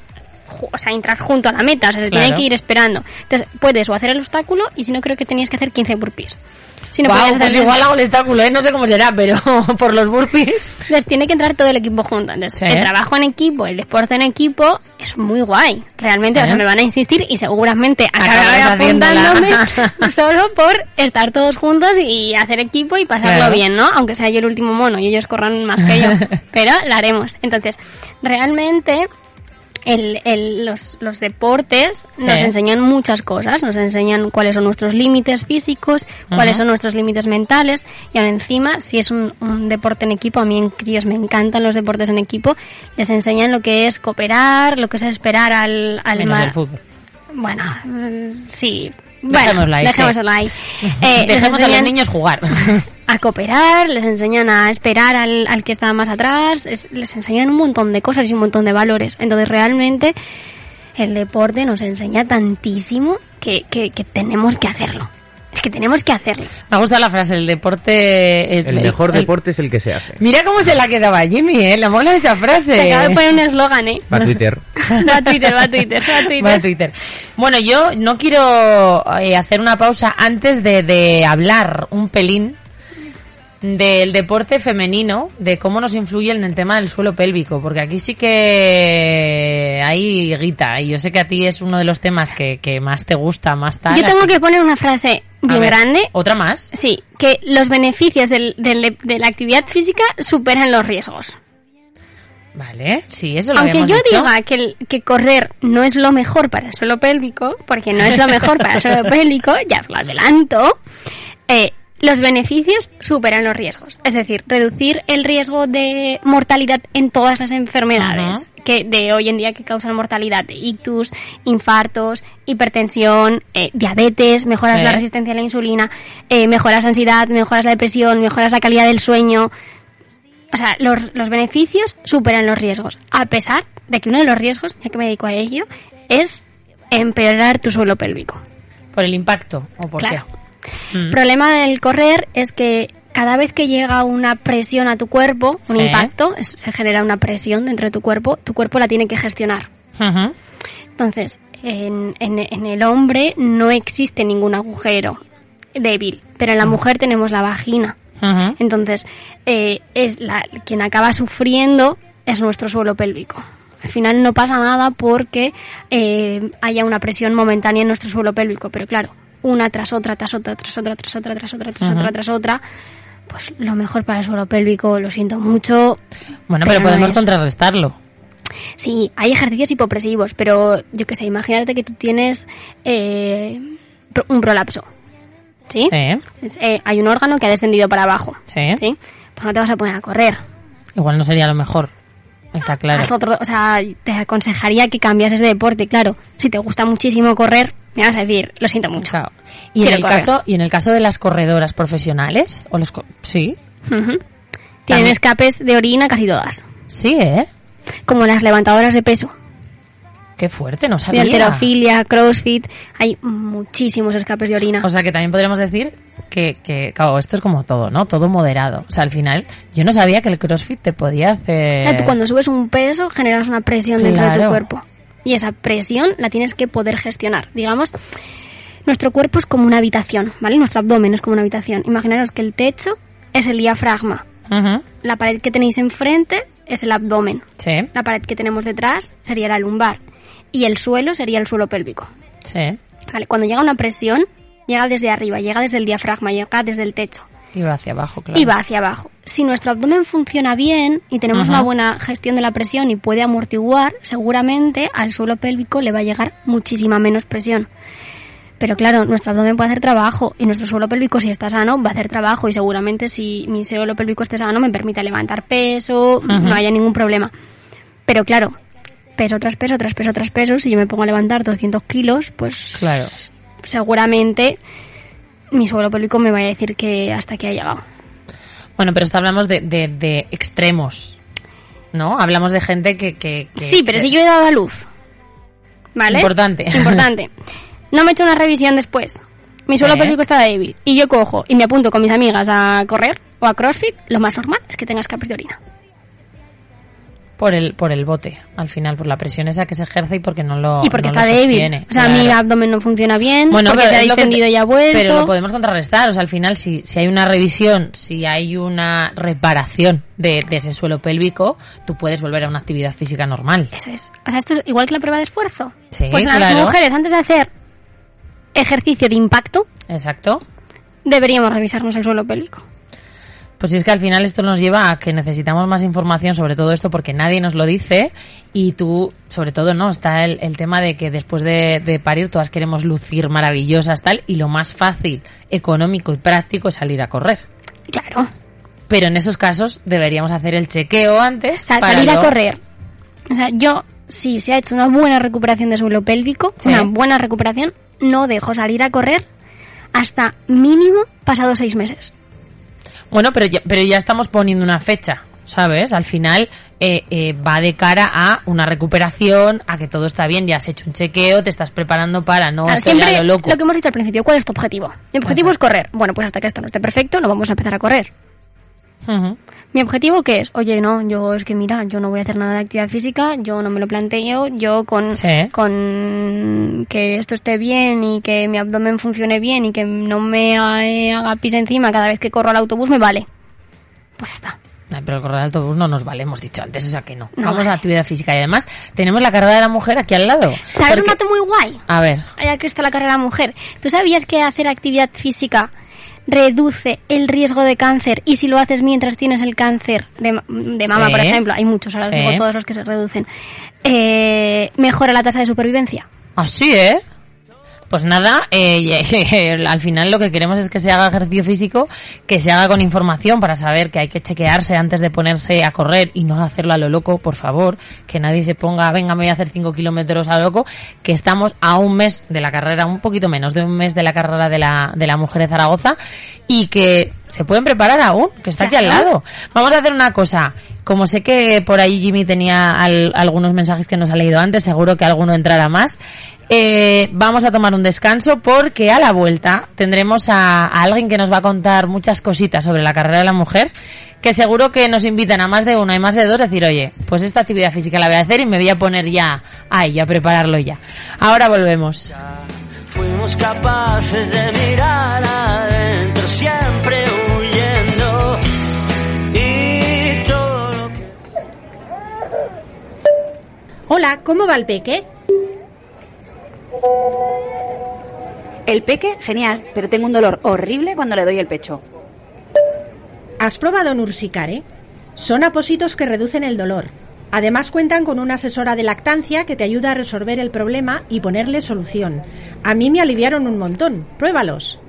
o sea, entrar junto a la meta, o sea, se Claro. tiene que ir esperando. Entonces, puedes o hacer el obstáculo y si no creo que tenías que hacer 15 burpees. Si no pues hacer- igual hago el obstáculo, ¿eh? No sé cómo será, pero por los burpees. Entonces tiene que entrar todo el equipo junto. Entonces, Sí. el trabajo en equipo, el deporte en equipo es muy guay. Realmente, o sea, me van a insistir y seguramente acabaré apuntándome solo por estar todos juntos y hacer equipo y pasarlo Claro. bien, ¿no? Aunque sea yo el último mono y ellos corran más que yo. Pero lo haremos. Entonces, realmente... El, el- los, los deportes nos enseñan muchas cosas, nos enseñan cuáles son nuestros límites físicos, cuáles son nuestros límites mentales y aún encima, si es un, un deporte en equipo, a mí en críos me encantan los deportes en equipo, les enseñan lo que es cooperar, lo que es esperar al, al Menos ma- el fútbol. Bueno, sí. Bueno, Dejémoslo ahí, dejémoslo ahí. Eh, Dejemos a los enseñan niños jugar. a cooperar, les enseñan a esperar al, al que está más atrás, es- les enseñan un montón de cosas y un montón de valores. Entonces realmente el deporte nos enseña tantísimo que, que, que tenemos que hacerlo. Es que tenemos que hacerlo. Me gusta la frase, el deporte... El mejor deporte es el que se hace. Mira cómo se la quedaba Jimmy, ¿eh? Le mola esa frase. Se acaba de poner un eslogan, ¿eh? Va a Twitter. Va a Twitter, va a Twitter, va a Twitter. Va a Twitter. Bueno, yo no quiero eh, hacer una pausa antes de, de hablar un pelín del deporte femenino, de cómo nos influye en el tema del suelo pélvico, porque aquí sí que hay guita, y yo sé que a ti es uno de los temas que, que más te gusta, más tal. Yo tengo así- que poner una frase bien ver, grande. ¿Otra más? Sí, que los beneficios del- del- de la actividad física superan los riesgos. Vale, sí, eso lo Aunque yo dicho. diga que, el- que correr no es lo mejor para el suelo pélvico, porque no es lo mejor para el suelo pélvico, ya os lo adelanto, eh, los beneficios superan los riesgos. Es decir, reducir el riesgo de mortalidad en todas las enfermedades que de hoy en día que causan mortalidad, ictus, infartos, hipertensión, eh, diabetes, mejoras Sí. la resistencia a la insulina, eh, mejoras la ansiedad, mejoras la depresión, mejoras la calidad del sueño, o sea, los, los beneficios superan los riesgos, a pesar de que uno de los riesgos, ya que me dedico a ello, es empeorar tu suelo pélvico. Por el impacto, ¿o por Claro. qué? Mm. El problema del correr es que cada vez que llega una presión a tu cuerpo, un Sí. impacto, se genera una presión dentro de tu cuerpo, tu cuerpo la tiene que gestionar. Entonces, en, en- en el hombre no existe ningún agujero débil, pero en la mujer tenemos la vagina. Entonces, eh, es la, quien acaba sufriendo es nuestro suelo pélvico. Al final no pasa nada porque eh, haya una presión momentánea en nuestro suelo pélvico, pero claro, una tras otra, tras otra, tras otra, tras otra, tras otra, tras otra, tras otra, pues lo mejor para el suelo pélvico, lo siento mucho. Bueno, Pero podemos es. contrarrestarlo. Sí, hay ejercicios hipopresivos, pero yo qué sé, imagínate que tú tienes eh, un prolapso. ¿Sí? Sí, Es, eh, hay un órgano que ha descendido para abajo. sí. ¿Sí? Pues no te vas a poner a correr. Igual no sería lo mejor. Está claro. otro, o sea, te aconsejaría que cambiases de deporte, claro. Si te gusta muchísimo correr, me vas a decir, lo siento mucho. Claro. Y en el correr. caso y en el caso de las corredoras profesionales o los co- sí. Tienen escapes de orina casi todas. sí, ¿eh? Como las levantadoras de peso. Qué fuerte, no De sabía. alterofilia, crossfit. Hay muchísimos escapes de orina. O sea que también podríamos decir que, que, claro, esto es como todo, ¿no? Todo moderado. O sea, al final, yo no sabía que el CrossFit te podía hacer... Claro, tú cuando subes un peso generas una presión dentro de tu cuerpo. Y esa presión la tienes que poder gestionar. Digamos, nuestro cuerpo es como una habitación, ¿vale? Nuestro abdomen es como una habitación. Imaginaros que el techo es el diafragma. La pared que tenéis enfrente es el abdomen. Sí, La pared que tenemos detrás sería la lumbar. Y el suelo sería el suelo pélvico. sí. ¿Vale? Cuando llega una presión, llega desde arriba, llega desde el diafragma, llega desde el techo. Y va hacia abajo, claro. y va hacia abajo. Si nuestro abdomen funciona bien y tenemos una buena gestión de la presión y puede amortiguar, seguramente al suelo pélvico le va a llegar muchísima menos presión. Pero claro, nuestro abdomen puede hacer trabajo y nuestro suelo pélvico, si está sano, va a hacer trabajo y seguramente si mi suelo pélvico esté sano me permite levantar peso, no haya ningún problema. Pero claro, peso tras peso, tras peso, tras peso, si yo me pongo a levantar 200 kilos, pues Claro. seguramente mi suelo pélvico me va a decir que hasta aquí ha llegado. Bueno, pero esto hablamos de, de, de extremos, ¿no? Hablamos de gente que... que, que- Sí, pero si yo he dado a luz. ¿Vale? Importante. Importante. No me he hecho una revisión después. Mi suelo Sí. pélvico está débil. Y yo cojo y me apunto con mis amigas a correr o a crossfit. Lo más normal es que tenga escapes de orina. Por el, por el bote, al final, por la presión esa que se ejerce y porque no lo y porque no está débil. O sea, claro. mi abdomen no funciona bien. Bueno, porque pero se ha te- distendido y ha vuelto. Pero lo podemos contrarrestar. O sea, al final, si, si hay una revisión, si hay una reparación de, de ese suelo pélvico, tú puedes volver a una actividad física normal. Eso es. O sea, esto es igual que la prueba de esfuerzo. Sí, pues las claro. mujeres, antes de hacer ejercicio de impacto, Exacto. deberíamos revisarnos el suelo pélvico. Pues es que al final esto nos lleva a que necesitamos más información sobre todo esto porque nadie nos lo dice y tú, sobre todo, ¿no? Está el, el tema de que después de, de parir todas queremos lucir maravillosas, tal, y lo más fácil, económico y práctico es salir a correr. Claro. Pero en esos casos deberíamos hacer el chequeo antes. O sea, para salir a correr. O sea, yo, si se ha hecho una buena recuperación de suelo pélvico, Sí. una buena recuperación, no dejo salir a correr hasta mínimo pasados seis meses. Bueno, pero ya, pero ya estamos poniendo una fecha, ¿sabes? Al final eh, eh, va de cara a una recuperación, a que todo está bien, ya has hecho un chequeo, te estás preparando para no Claro, siempre lo loco. que hemos dicho al principio, ¿cuál es tu objetivo? Mi objetivo es correr. Bueno, pues hasta que esto no esté perfecto, no vamos a empezar a correr. Mi objetivo qué es? Oye, no, yo es que mira, yo no voy a hacer nada de actividad física, yo no me lo planteo, yo con, Sí. con que esto esté bien y que mi abdomen funcione bien y que no me haga pis encima cada vez que corro al autobús me vale. Pues ya está. Ay, pero el correr al autobús no nos vale, hemos dicho antes, o sea que no. No Vamos vale. a actividad física y además tenemos la carrera de la mujer aquí al lado. ¿Sabes un Porque- dato muy guay? A ver, Ya que está la carrera mujer. ¿Tú sabías que hacer actividad física reduce el riesgo de cáncer? Y si lo haces mientras tienes el cáncer de, de mama, Sí. por ejemplo, hay muchos, ahora Sí. digo todos los que se reducen, eh, mejora la tasa de supervivencia. así, ¿eh? Pues nada, eh, al final lo que queremos es que se haga ejercicio físico, que se haga con información para saber que hay que chequearse antes de ponerse a correr y no hacerlo a lo loco, por favor, que nadie se ponga, venga, me voy a hacer 5 kilómetros a lo loco, que estamos a un mes de la carrera, un poquito menos de un mes de la carrera de la, de la mujer de Zaragoza y que se pueden preparar aún, que está aquí al lado. Vamos a hacer una cosa. Como sé que por ahí Jimmy tenía al- algunos mensajes que nos ha leído antes, seguro que alguno entrará más. Eh, vamos a tomar un descanso porque a la vuelta tendremos a, a alguien que nos va a contar muchas cositas sobre la carrera de la mujer, que seguro que nos invitan a más de uno y más de dos a decir, oye, pues esta actividad física la voy a hacer y me voy a poner ya ahí, a prepararlo ya. Ahora volvemos. Fuimos capaces de mirar adentro, siempre huyendo. Y todo lo que Hola, ¿cómo va el peque? El peque, genial, pero tengo un dolor horrible cuando le doy el pecho. ¿Has probado Nursicare? Son apósitos que reducen el dolor. Además cuentan con una asesora de lactancia que te ayuda a resolver el problema y ponerle solución. A mí me aliviaron un montón. Pruébalos.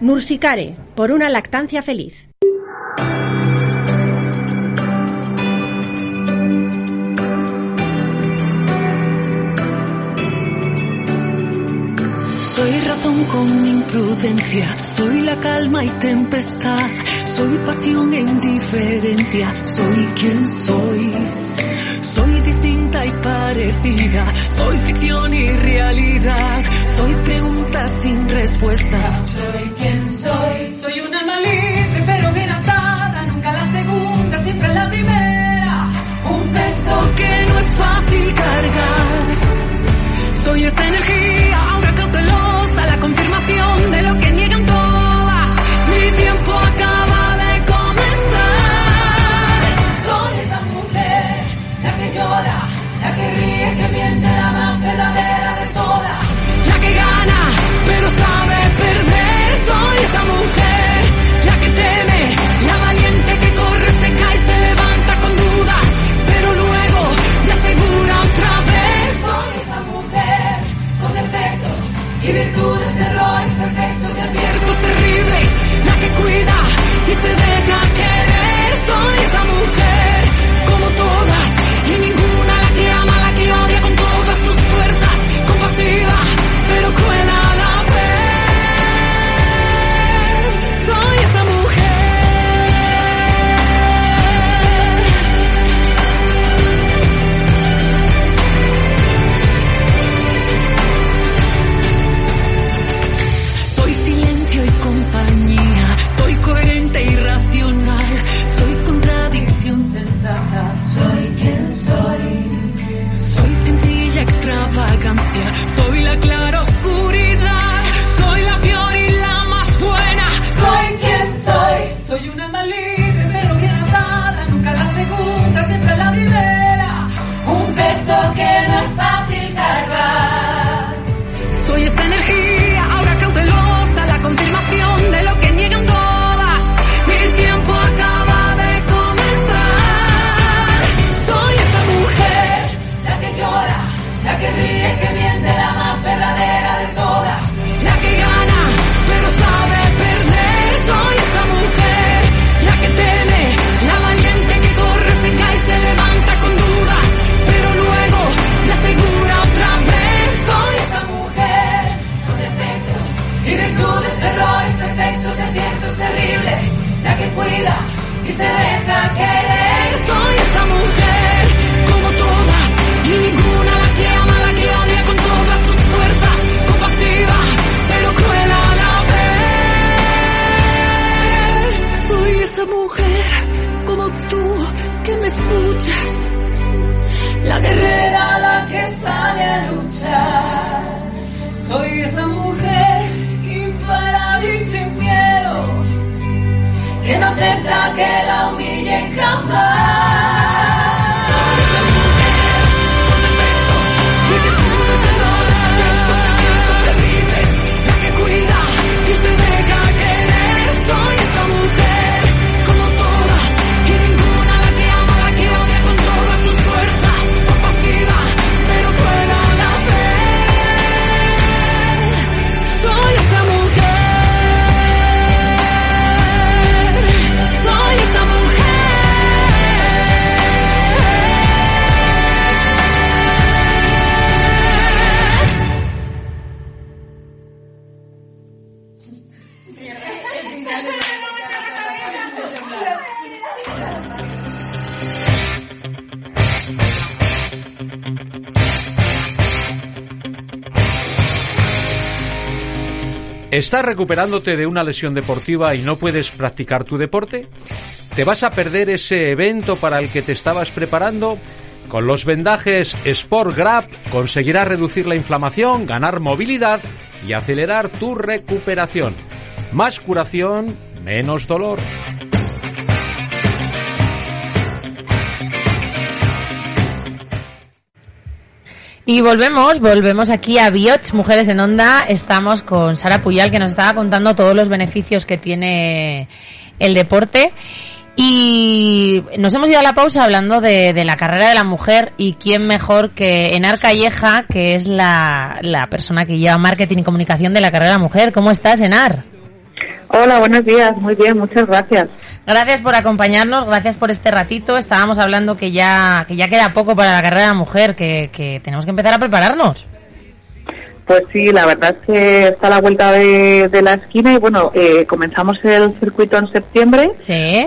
Nursicare, por una lactancia feliz. pasión con imprudencia, soy la calma y tempestad, soy pasión e indiferencia, soy quien soy. Soy distinta y parecida, soy ficción y realidad, soy pregunta sin respuesta. Soy quien soy, soy una malibre pero bien atada, nunca la segunda, siempre la primera. Un peso que no es fácil cargar, soy esa energía. que la ¿Estás recuperándote de una lesión deportiva y no puedes practicar tu deporte? ¿Te vas a perder ese evento para el que te estabas preparando? Con los vendajes Sport Grab conseguirás reducir la inflamación, ganar movilidad y acelerar tu recuperación. Más curación, menos dolor. Y volvemos, volvemos aquí a Bioch, Mujeres en Onda. Estamos con Sara Puyal, que nos estaba contando todos los beneficios que tiene el deporte. Y nos hemos ido a la pausa hablando de, la carrera de la mujer y quién mejor que Enar Calleja, que es la, la persona que lleva marketing y comunicación de la carrera de la mujer. ¿Cómo estás, Enar? Hola, buenos días. Muy bien, muchas gracias. Gracias por acompañarnos, gracias por este ratito. Estábamos hablando que ya, que ya queda poco para la carrera de la mujer, que, que tenemos que empezar a prepararnos. Pues sí, la verdad es que está a la vuelta de, la esquina y bueno, eh, comenzamos el circuito en septiembre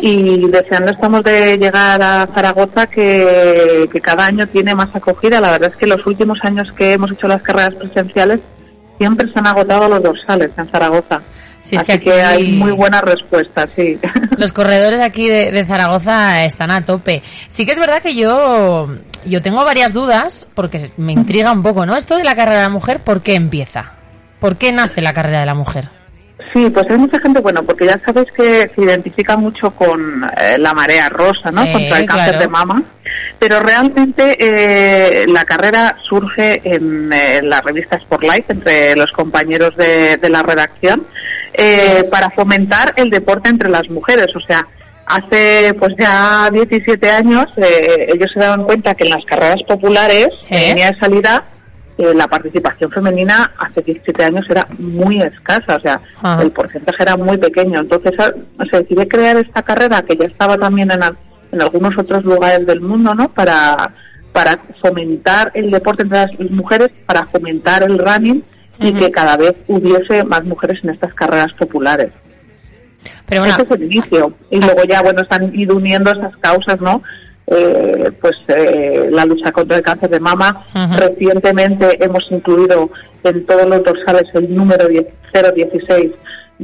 y deseando estamos de llegar a Zaragoza que, que cada año tiene más acogida. La verdad es que los últimos años que hemos hecho las carreras presenciales siempre se han agotado los dorsales en Zaragoza. Sí, es Así que hay muy buena respuesta, sí. Los corredores aquí de, de Zaragoza están a tope. Sí que es verdad que yo, yo tengo varias dudas, porque me intriga un poco, ¿no? Esto de la carrera de la mujer, ¿por qué empieza? ¿Por qué nace la carrera de la mujer? Sí, pues hay mucha gente, bueno, porque ya sabes que se identifica mucho con eh, la marea rosa, ¿no? Sí, Contra el cáncer claro. de mama. Pero realmente eh, la carrera surge en, eh, la revista Spotlight, entre los compañeros de, de la redacción, eh, para fomentar el deporte entre las mujeres. O sea, hace pues ya 17 años eh, ellos se daban cuenta que en las carreras populares, Sí. en línea de salida, eh, la participación femenina hace 17 años era muy escasa, o sea, Ajá. el porcentaje era muy pequeño. Entonces a- se decide crear esta carrera que ya estaba también en, en algunos otros lugares del mundo, ¿no? Para, para fomentar el deporte entre las mujeres, para fomentar el running y que cada vez hubiese más mujeres en estas carreras populares. Pero bueno, Ese es el inicio. Y luego ya, bueno, están ido uniendo esas causas, ¿no? Eh, pues eh, la lucha contra el cáncer de mama. Recientemente hemos incluido en todos los dorsales el número 10 016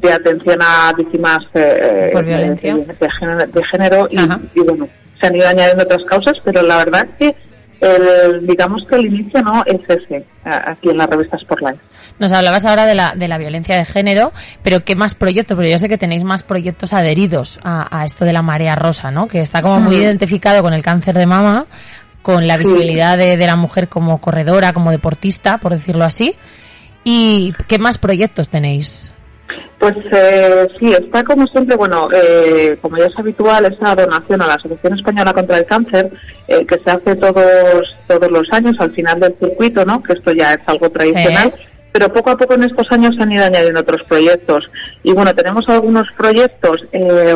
de atención a víctimas eh, Por de- violencia. de, de género, de género y, y, bueno, se han ido añadiendo otras causas, pero la verdad es que el, digamos que el inicio no es ese, aquí en la revista Spotlight. nos hablabas ahora de la, de la violencia de género, pero ¿qué más proyectos? Porque yo sé que tenéis más proyectos adheridos a, a esto de la marea rosa, ¿no? Que está como muy identificado con el cáncer de mama, con la Sí. visibilidad de, de la mujer como corredora, como deportista, por decirlo así. ¿Y qué más proyectos tenéis? Pues eh, sí, está como siempre, bueno, eh, como ya es habitual, esa donación a la Asociación Española contra el Cáncer, eh, que se hace todos todos los años al final del circuito, ¿no? Que esto ya es algo tradicional. Pero poco a poco en estos años se han ido añadiendo otros proyectos. Y bueno, tenemos algunos proyectos, eh,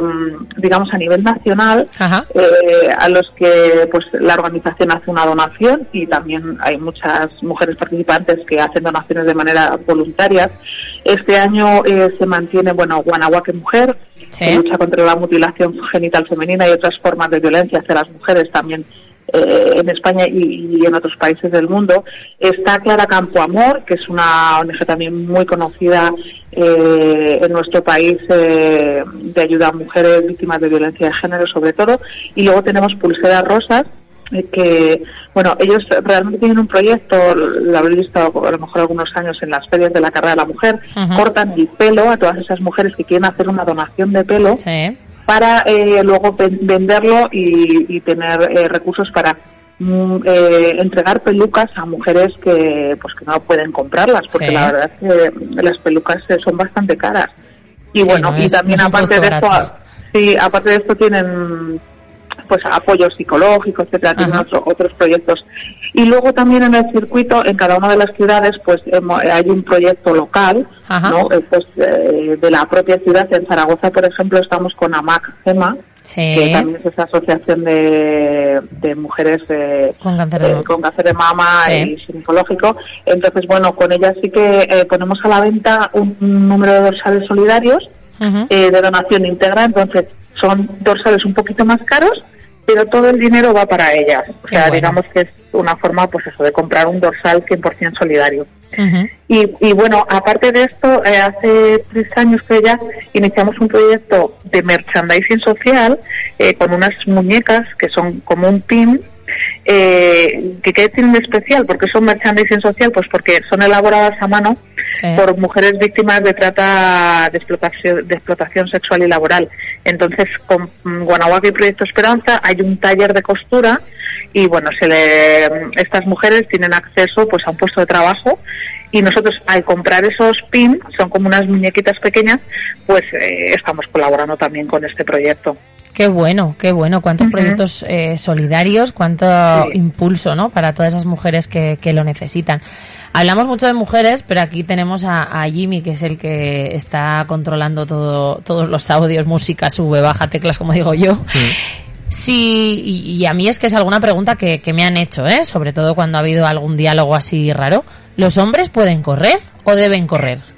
digamos, a nivel nacional, eh, a los que pues la organización hace una donación y también hay muchas mujeres participantes que hacen donaciones de manera voluntaria. Este año eh, se mantiene, bueno, Guanajuato Mujer, que lucha contra la mutilación genital femenina y otras formas de violencia hacia las mujeres también eh, en España y, y en otros países del mundo. Está Clara Campo Amor, que es una ONG también muy conocida eh, en nuestro país eh, de ayuda a mujeres víctimas de violencia de género sobre todo. Y luego tenemos Pulseras Rosas, eh, que, bueno, ellos realmente tienen un proyecto, lo habréis visto a lo mejor algunos años en las ferias de la carrera de la mujer, cortan el pelo a todas esas mujeres que quieren hacer una donación de pelo para eh, luego ven- venderlo y, y tener eh, recursos para mm, eh, entregar pelucas a mujeres que pues que no pueden comprarlas porque Sí. la verdad es que las pelucas eh, son bastante caras. Y Sí, bueno no y es- también no aparte de esto sí aparte de esto tienen pues apoyo psicológico, etcétera, tienen otro- otros proyectos. Y luego también en el circuito, en cada una de las ciudades, pues hay un proyecto local, Ajá. ¿no? Eh, pues eh, de la propia ciudad. En Zaragoza, por ejemplo, estamos con AMAC GEMA, Sí. que también es esa asociación de, de mujeres eh, Con cáncer de con cáncer de mama Sí. y ginecológico. Entonces, bueno, con ellas sí que eh, ponemos a la venta un, un número de dorsales solidarios eh, de donación íntegra, entonces son dorsales un poquito más caros, pero todo el dinero va para ellas. O sea, bueno. digamos que es una forma, pues eso, de comprar un dorsal 100% solidario. Y, y bueno, aparte de esto, eh, hace tres años que ya iniciamos un proyecto de merchandising social eh, con unas muñecas que son como un pin. Eh, que ¿qué tienen de especial? porque son merchandising social? Pues porque son elaboradas a mano por mujeres víctimas de trata de explotación, de explotación sexual y laboral. Entonces, con Guanajuato y Proyecto Esperanza hay un taller de costura y bueno, se le, estas mujeres tienen acceso pues a un puesto de trabajo y nosotros al comprar esos pins, son como unas muñequitas pequeñas, pues eh, estamos colaborando también con este proyecto. Qué bueno, qué bueno. Cuántos proyectos eh, solidarios, cuánto impulso, ¿no? Para todas esas mujeres que, que lo necesitan. Hablamos mucho de mujeres, pero aquí tenemos a, a Jimmy, que es el que está controlando todo, todos los audios, música, sube, baja, teclas, como digo yo. Sí, y, y a mí es que es alguna pregunta que, que me han hecho, ¿eh? Sobre todo cuando ha habido algún diálogo así raro. ¿Los hombres pueden correr o deben correr?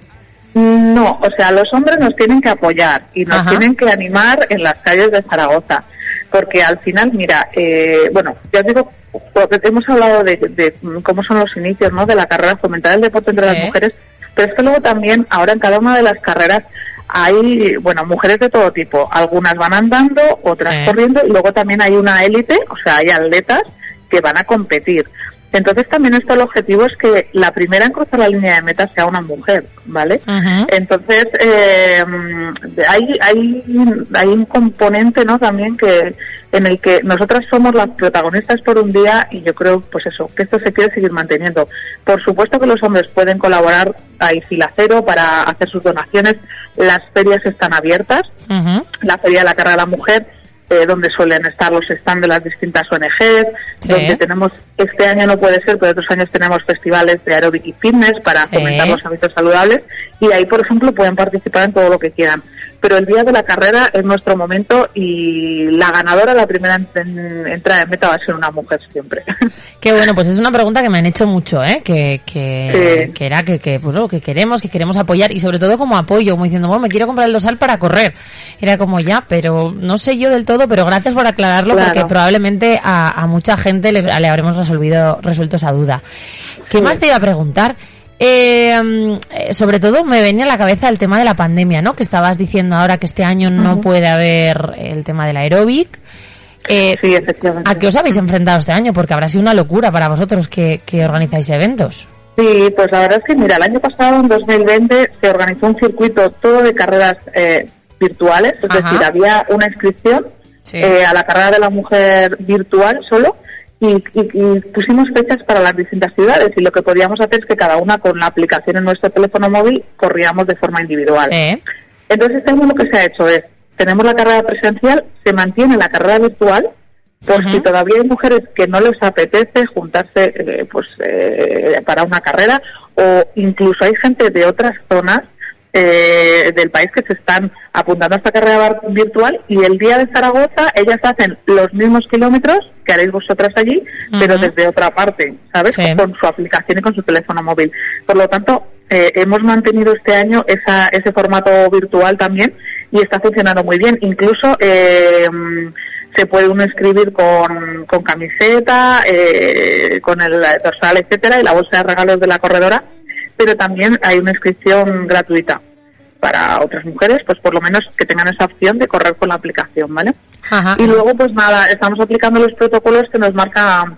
No, o sea, los hombres nos tienen que apoyar y nos Ajá. tienen que animar en las calles de Zaragoza. Porque al final, mira, eh, bueno, ya os digo, porque hemos hablado de, de cómo son los inicios, ¿no? De la carrera, fomentar el deporte entre Sí. las mujeres, pero es que luego también, ahora en cada una de las carreras, hay, bueno, mujeres de todo tipo. Algunas van andando, otras Sí. corriendo, y luego también hay una élite, o sea, hay atletas que van a competir. Entonces también esto el objetivo es que la primera en cruzar la línea de meta sea una mujer, ¿vale? Entonces eh, hay, hay, hay un componente, ¿no? También que en el que nosotras somos las protagonistas por un día y yo creo, pues eso, que esto se quiere seguir manteniendo. Por supuesto que los hombres pueden colaborar a Fila Cero para hacer sus donaciones. Las ferias están abiertas la Feria de la Carrera de la Mujer, eh, donde suelen estar los stands de las distintas ONGs, Sí. donde tenemos, este año no puede ser, pero otros años tenemos festivales de aeróbic y fitness para Sí. fomentar los hábitos saludables y ahí, por ejemplo, pueden participar en todo lo que quieran. Pero el día de la carrera es nuestro momento y la ganadora, la primera en- en- entrada en meta va a ser una mujer siempre. Qué bueno, pues es una pregunta que me han hecho mucho, ¿eh? Que, que, Sí. que era que, que, pues, lo que queremos, que queremos apoyar y sobre todo como apoyo, como diciendo, bueno, me quiero comprar el dosal para correr. Era como ya, pero no sé yo del todo, pero gracias por aclararlo Claro. porque probablemente a, a mucha gente le, le habremos resolvido, resuelto esa duda. ¿Qué más te iba a preguntar? Eh, mm, eh, sobre todo me venía a la cabeza el tema de la pandemia, ¿no? Que estabas diciendo ahora que este año no puede haber el tema del aeróbic. Eh, sí, efectivamente. ¿A qué os habéis enfrentado este año? Porque habrá sido una locura para vosotros que, que organizáis eventos. Sí, pues la verdad es que, mira, el año pasado, en 2020, se organizó un circuito todo de carreras eh, virtuales, es Ajá. decir, había una inscripción Sí. eh, a la carrera de la mujer virtual solo y, y- y pusimos fechas para las distintas ciudades y lo que podíamos hacer es que cada una con la aplicación en nuestro teléfono móvil corríamos de forma individual. Entonces, este año lo que se ha hecho es, tenemos la carrera presencial, se mantiene la carrera virtual, por si todavía hay mujeres que no les apetece juntarse eh, pues eh, para una carrera, o incluso hay gente de otras zonas eh, del país que se están apuntando a esta carrera virtual y el día de Zaragoza ellas hacen los mismos kilómetros que haréis vosotras allí, pero desde otra parte, ¿sabes? Sí. Con su aplicación y con su teléfono móvil. Por lo tanto, eh, hemos mantenido este año esa, ese formato virtual también y está funcionando muy bien. Incluso eh, se puede uno inscribir con, con camiseta, eh, con el dorsal, etcétera, y la bolsa de regalos de la corredora, pero también hay una inscripción gratuita para otras mujeres, pues por lo menos que tengan esa opción de correr con la aplicación, ¿vale? Ajá. Y luego, pues nada, estamos aplicando los protocolos que nos marca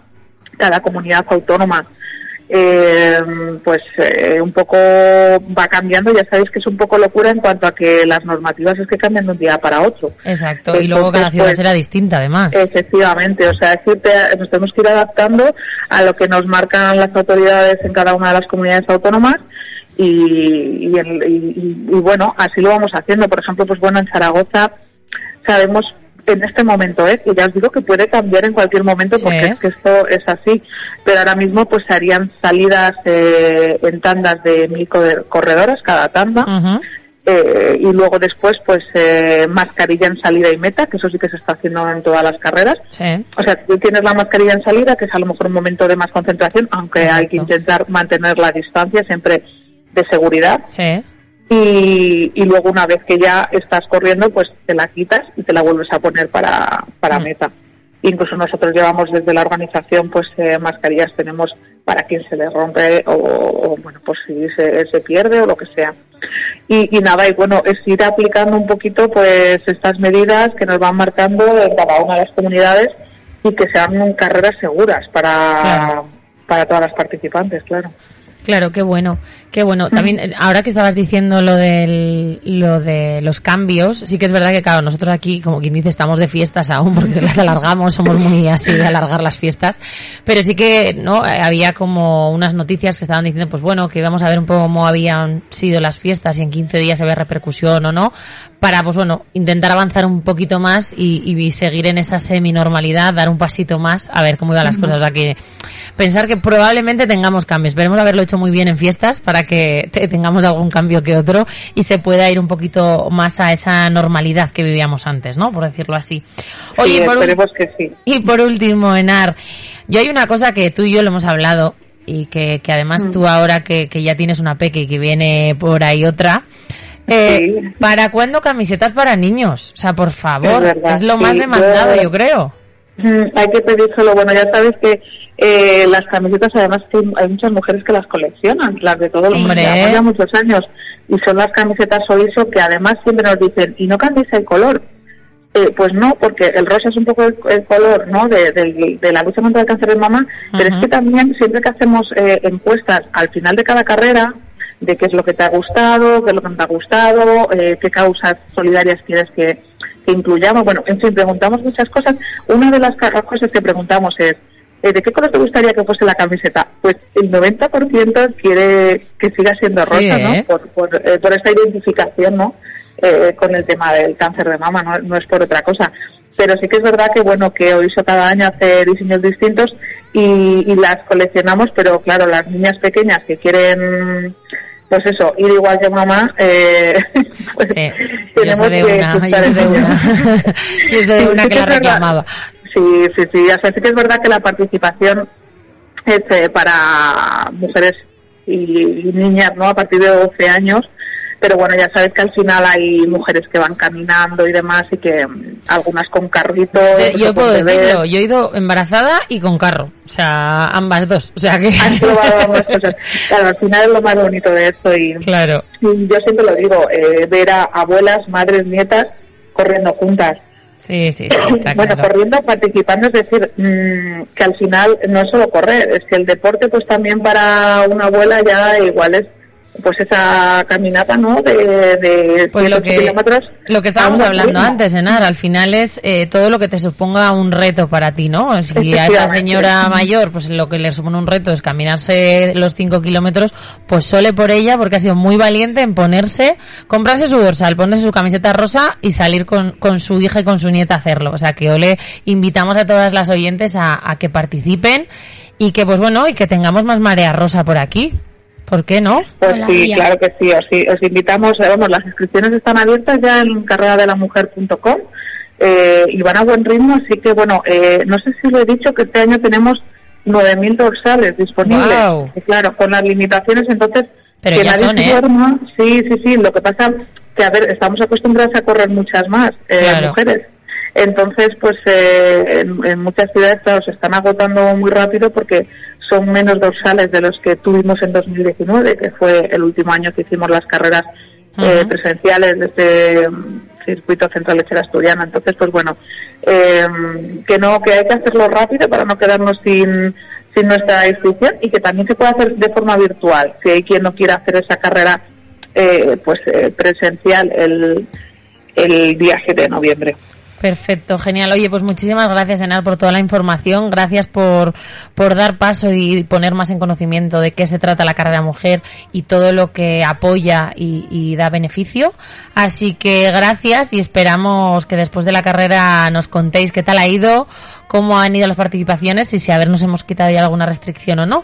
cada comunidad autónoma. Eh, pues eh, un poco va cambiando, ya sabéis que es un poco locura en cuanto a que las normativas es que cambian de un día para otro. Exacto. Y luego cada ciudad pues, será distinta, además. Efectivamente, o sea, es que te- nos tenemos que ir adaptando a lo que nos marcan las autoridades en cada una de las comunidades autónomas y, y- y- y bueno, así lo vamos haciendo. Por ejemplo, pues bueno, en Zaragoza sabemos en este momento, ¿eh? que ya os digo que puede cambiar en cualquier momento Sí. porque es que esto es así, pero ahora mismo pues se harían salidas eh, en tandas de mil corre- corredoras cada tanda. Eh, y luego después pues eh, mascarilla en salida y meta, que eso sí que se está haciendo en todas las carreras. Sí. O sea, tú tienes la mascarilla en salida, que es a lo mejor un momento de más concentración, aunque hay que intentar mantener la distancia siempre de seguridad. Sí. Y, y luego una vez que ya estás corriendo, pues te la quitas y te la vuelves a poner para, para Mm. meta. Incluso nosotros llevamos desde la organización pues eh, mascarillas tenemos para quien se le rompe o, o, bueno pues si se, se pierde o lo que sea. Y, y nada, y bueno, es ir aplicando un poquito pues estas medidas que nos van marcando en cada una de las comunidades y que sean carreras seguras para, Claro. para todas las participantes, claro. Claro, qué bueno, qué bueno. También, eh, ahora que estabas diciendo lo del, lo de los cambios, sí que es verdad que, claro, nosotros aquí, como quien dice, estamos de fiestas aún porque las alargamos, somos muy así de alargar las fiestas. Pero sí que, ¿no? Eh, Había como unas noticias que estaban diciendo, pues bueno, que íbamos a ver un poco cómo habían sido las fiestas y en 15 días había repercusión o no, para, pues bueno, intentar avanzar un poquito más y, y seguir en esa semi-normalidad, dar un pasito más, a ver cómo iban las cosas. O sea que, pensar que probablemente tengamos cambios. Esperemos haberlo hecho muy bien en fiestas para para que te- tengamos algún cambio que otro y se pueda ir un poquito más a esa normalidad que vivíamos antes, ¿no? Por decirlo así. Sí, por, ul- esperemos que sí. y por último, Enar, yo hay una cosa que tú y yo lo hemos hablado y que, que además Mm. tú ahora que, que ya tienes una peque y que viene por ahí otra, eh, ¿para cuándo camisetas para niños? O sea, por favor, Es lo más demandado, yo- yo creo. Mm, Hay que pedir solo, bueno, ya sabes que eh, las camisetas, además, hay muchas mujeres que las coleccionan, las de todos los Hombre. llevamos ya muchos años, y son las camisetas Soliso que además siempre nos dicen, y no cambies el color. Eh, pues no, porque el rosa es un poco el, el color ¿no? de, del- de la lucha contra el cáncer de mama, pero es que también siempre que hacemos eh, encuestas al final de cada carrera, de qué es lo que te ha gustado, qué es lo que no te ha gustado, eh, qué causas solidarias quieres que, que incluyamos. Bueno, en fin, preguntamos muchas cosas. Una de las cosas que preguntamos es, ¿de qué color te gustaría que fuese la camiseta? Pues el 90% quiere que siga siendo Sí, rosa, ¿no? ¿eh? Por, por, eh, por esta identificación, ¿no? Eh, con el tema del cáncer de mama, no, no es por otra cosa. Pero sí que es verdad que, bueno, que Oiso cada año hace diseños distintos y, y las coleccionamos, pero claro, las niñas pequeñas que quieren, pues eso, ir igual que mamá, eh, pues Yo tenemos de que una, yo en de ello. una. yo sé de una sí que que la reclamaba. Sí, sí, sí. O sea, sí que es verdad que la participación es eh, para mujeres y, y niñas, ¿no? A partir de 12 años. Pero bueno, ya sabes que al final hay mujeres que van caminando y demás y que mm, algunas con carritos. Eh, yo puedo decirlo, yo he ido embarazada y con carro, o sea, ambas dos, o sea que... Han probado ambas cosas. Claro, al final es lo más bonito de esto y, Claro. y yo siempre lo digo, eh, ver a abuelas, madres, nietas corriendo juntas. Sí, sí, sí, está bueno, claro. corriendo, participando, es decir, mm, que al final no es solo correr, es que el deporte, pues también para una abuela ya igual es, pues esa caminata, ¿no? De, de Pues lo 108 que, kilómetros. lo que estábamos hablando antes, Enar, al final es eh, todo lo que te suponga un reto para ti, ¿no? Si a esa señora mayor, pues lo que le supone un reto es caminarse los 5 kilómetros, pues sole por ella porque ha sido muy valiente en ponerse, comprarse su dorsal, ponerse su camiseta rosa y salir con, con su hija y con su nieta a hacerlo. O sea que ole, invitamos a todas las oyentes a, a que participen y que, pues bueno, y que tengamos más marea rosa por aquí. ¿Por qué no? Pues sí, claro que sí, os, os invitamos, eh, vamos, las inscripciones están abiertas ya en carreradelamujer.com eh, y van a buen ritmo, así que bueno, eh, no sé si lo he dicho que este año tenemos 9.000 dorsales disponibles. Guau. Y claro, con las limitaciones, entonces, Pero que ya nadie son, se ¿eh? duerma. Sí, sí, sí, lo que pasa que, a ver, estamos acostumbradas a correr muchas más eh, Claro. mujeres. Entonces, pues eh, en, en muchas ciudades, claro, se están agotando muy rápido porque son menos dorsales de los que tuvimos en 2019, que fue el último año que hicimos las carreras eh, Ujú. presenciales de este mm, circuito central lechera asturiana. Entonces, pues bueno, eh, que no, que hay que hacerlo rápido para no quedarnos sin, sin nuestra inscripción y que también se puede hacer de forma virtual. Si hay quien no quiera hacer esa carrera, eh, pues eh, presencial el, el día 7 de noviembre. Perfecto, genial. Oye, pues muchísimas gracias, Enar, por toda la información. Gracias por, por dar paso y poner más en conocimiento de qué se trata la carrera mujer y todo lo que apoya y, y da beneficio. Así que gracias y esperamos que después de la carrera nos contéis qué tal ha ido, cómo han ido las participaciones y si a ver nos hemos quitado ya alguna restricción o no.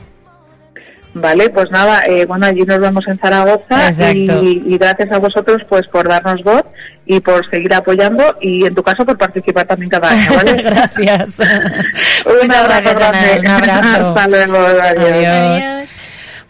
Vale, pues nada, eh, bueno, allí nos vemos en Zaragoza y, y gracias a vosotros pues por darnos voz y por seguir apoyando y en tu caso por participar también cada año, ¿vale? gracias. Un abrazo grande. Un abrazo. Hasta luego, adiós. Adiós.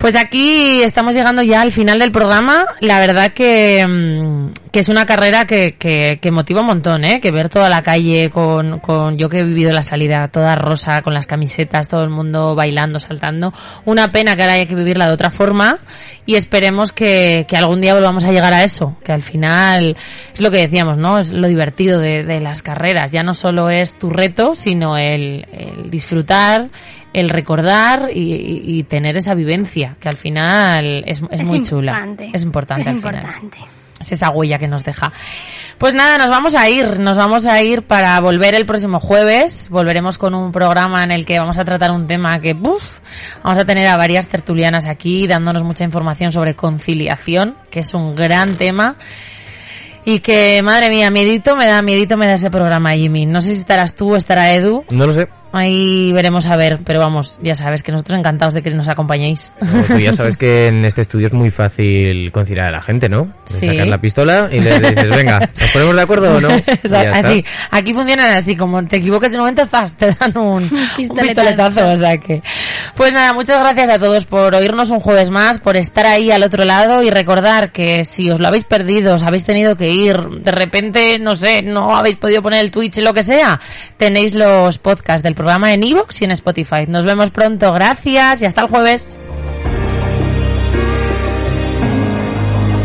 Pues aquí estamos llegando ya al final del programa. La verdad que, mm, que es una carrera que, que, que motiva un montón, ¿eh? Que ver toda la calle con, con yo que he vivido la salida toda rosa, con las camisetas, todo el mundo bailando, saltando. Una pena que ahora haya que vivirla de otra forma y esperemos que, que algún día volvamos a llegar a eso. Que al final es lo que decíamos, ¿no? Es lo divertido de, de las carreras. Ya no solo es tu reto, sino el, el disfrutar, el recordar y, y- y tener esa vivencia, que al final es, es Es muy chula. importante. Es importante Es al importante. final. Es esa huella que nos deja. Pues nada, nos vamos a ir, nos vamos a ir para volver el próximo jueves. Volveremos con un programa en el que vamos a tratar un tema que, ¡buf! vamos a tener a varias tertulianas aquí dándonos mucha información sobre conciliación, que es un gran tema. Y que, madre mía, miedito me da, miedito me da ese programa, Jimmy. No sé si estarás tú o estará Edu. No lo sé. Ahí veremos a ver, pero vamos, ya sabes que nosotros encantados de que nos acompañéis. No, tú ya sabes que en este estudio es muy fácil conciliar a la gente, ¿no? Le Sí. Sacas la pistola y le dices, venga, ¿nos ponemos de acuerdo o no? Y O sea, ya está. así, aquí funcionan así, como te equivoques en un momento, zas, te dan un, un Pistoletazo. pistoletazo, o sea que... Pues nada, muchas gracias a todos por oírnos un jueves más, por estar ahí al otro lado y recordar que si os lo habéis perdido, os habéis tenido que ir, de repente, no sé, no habéis podido poner el Twitch, lo que sea, tenéis los podcasts del programa en iVoox y en Spotify. Nos vemos pronto, gracias y hasta el jueves.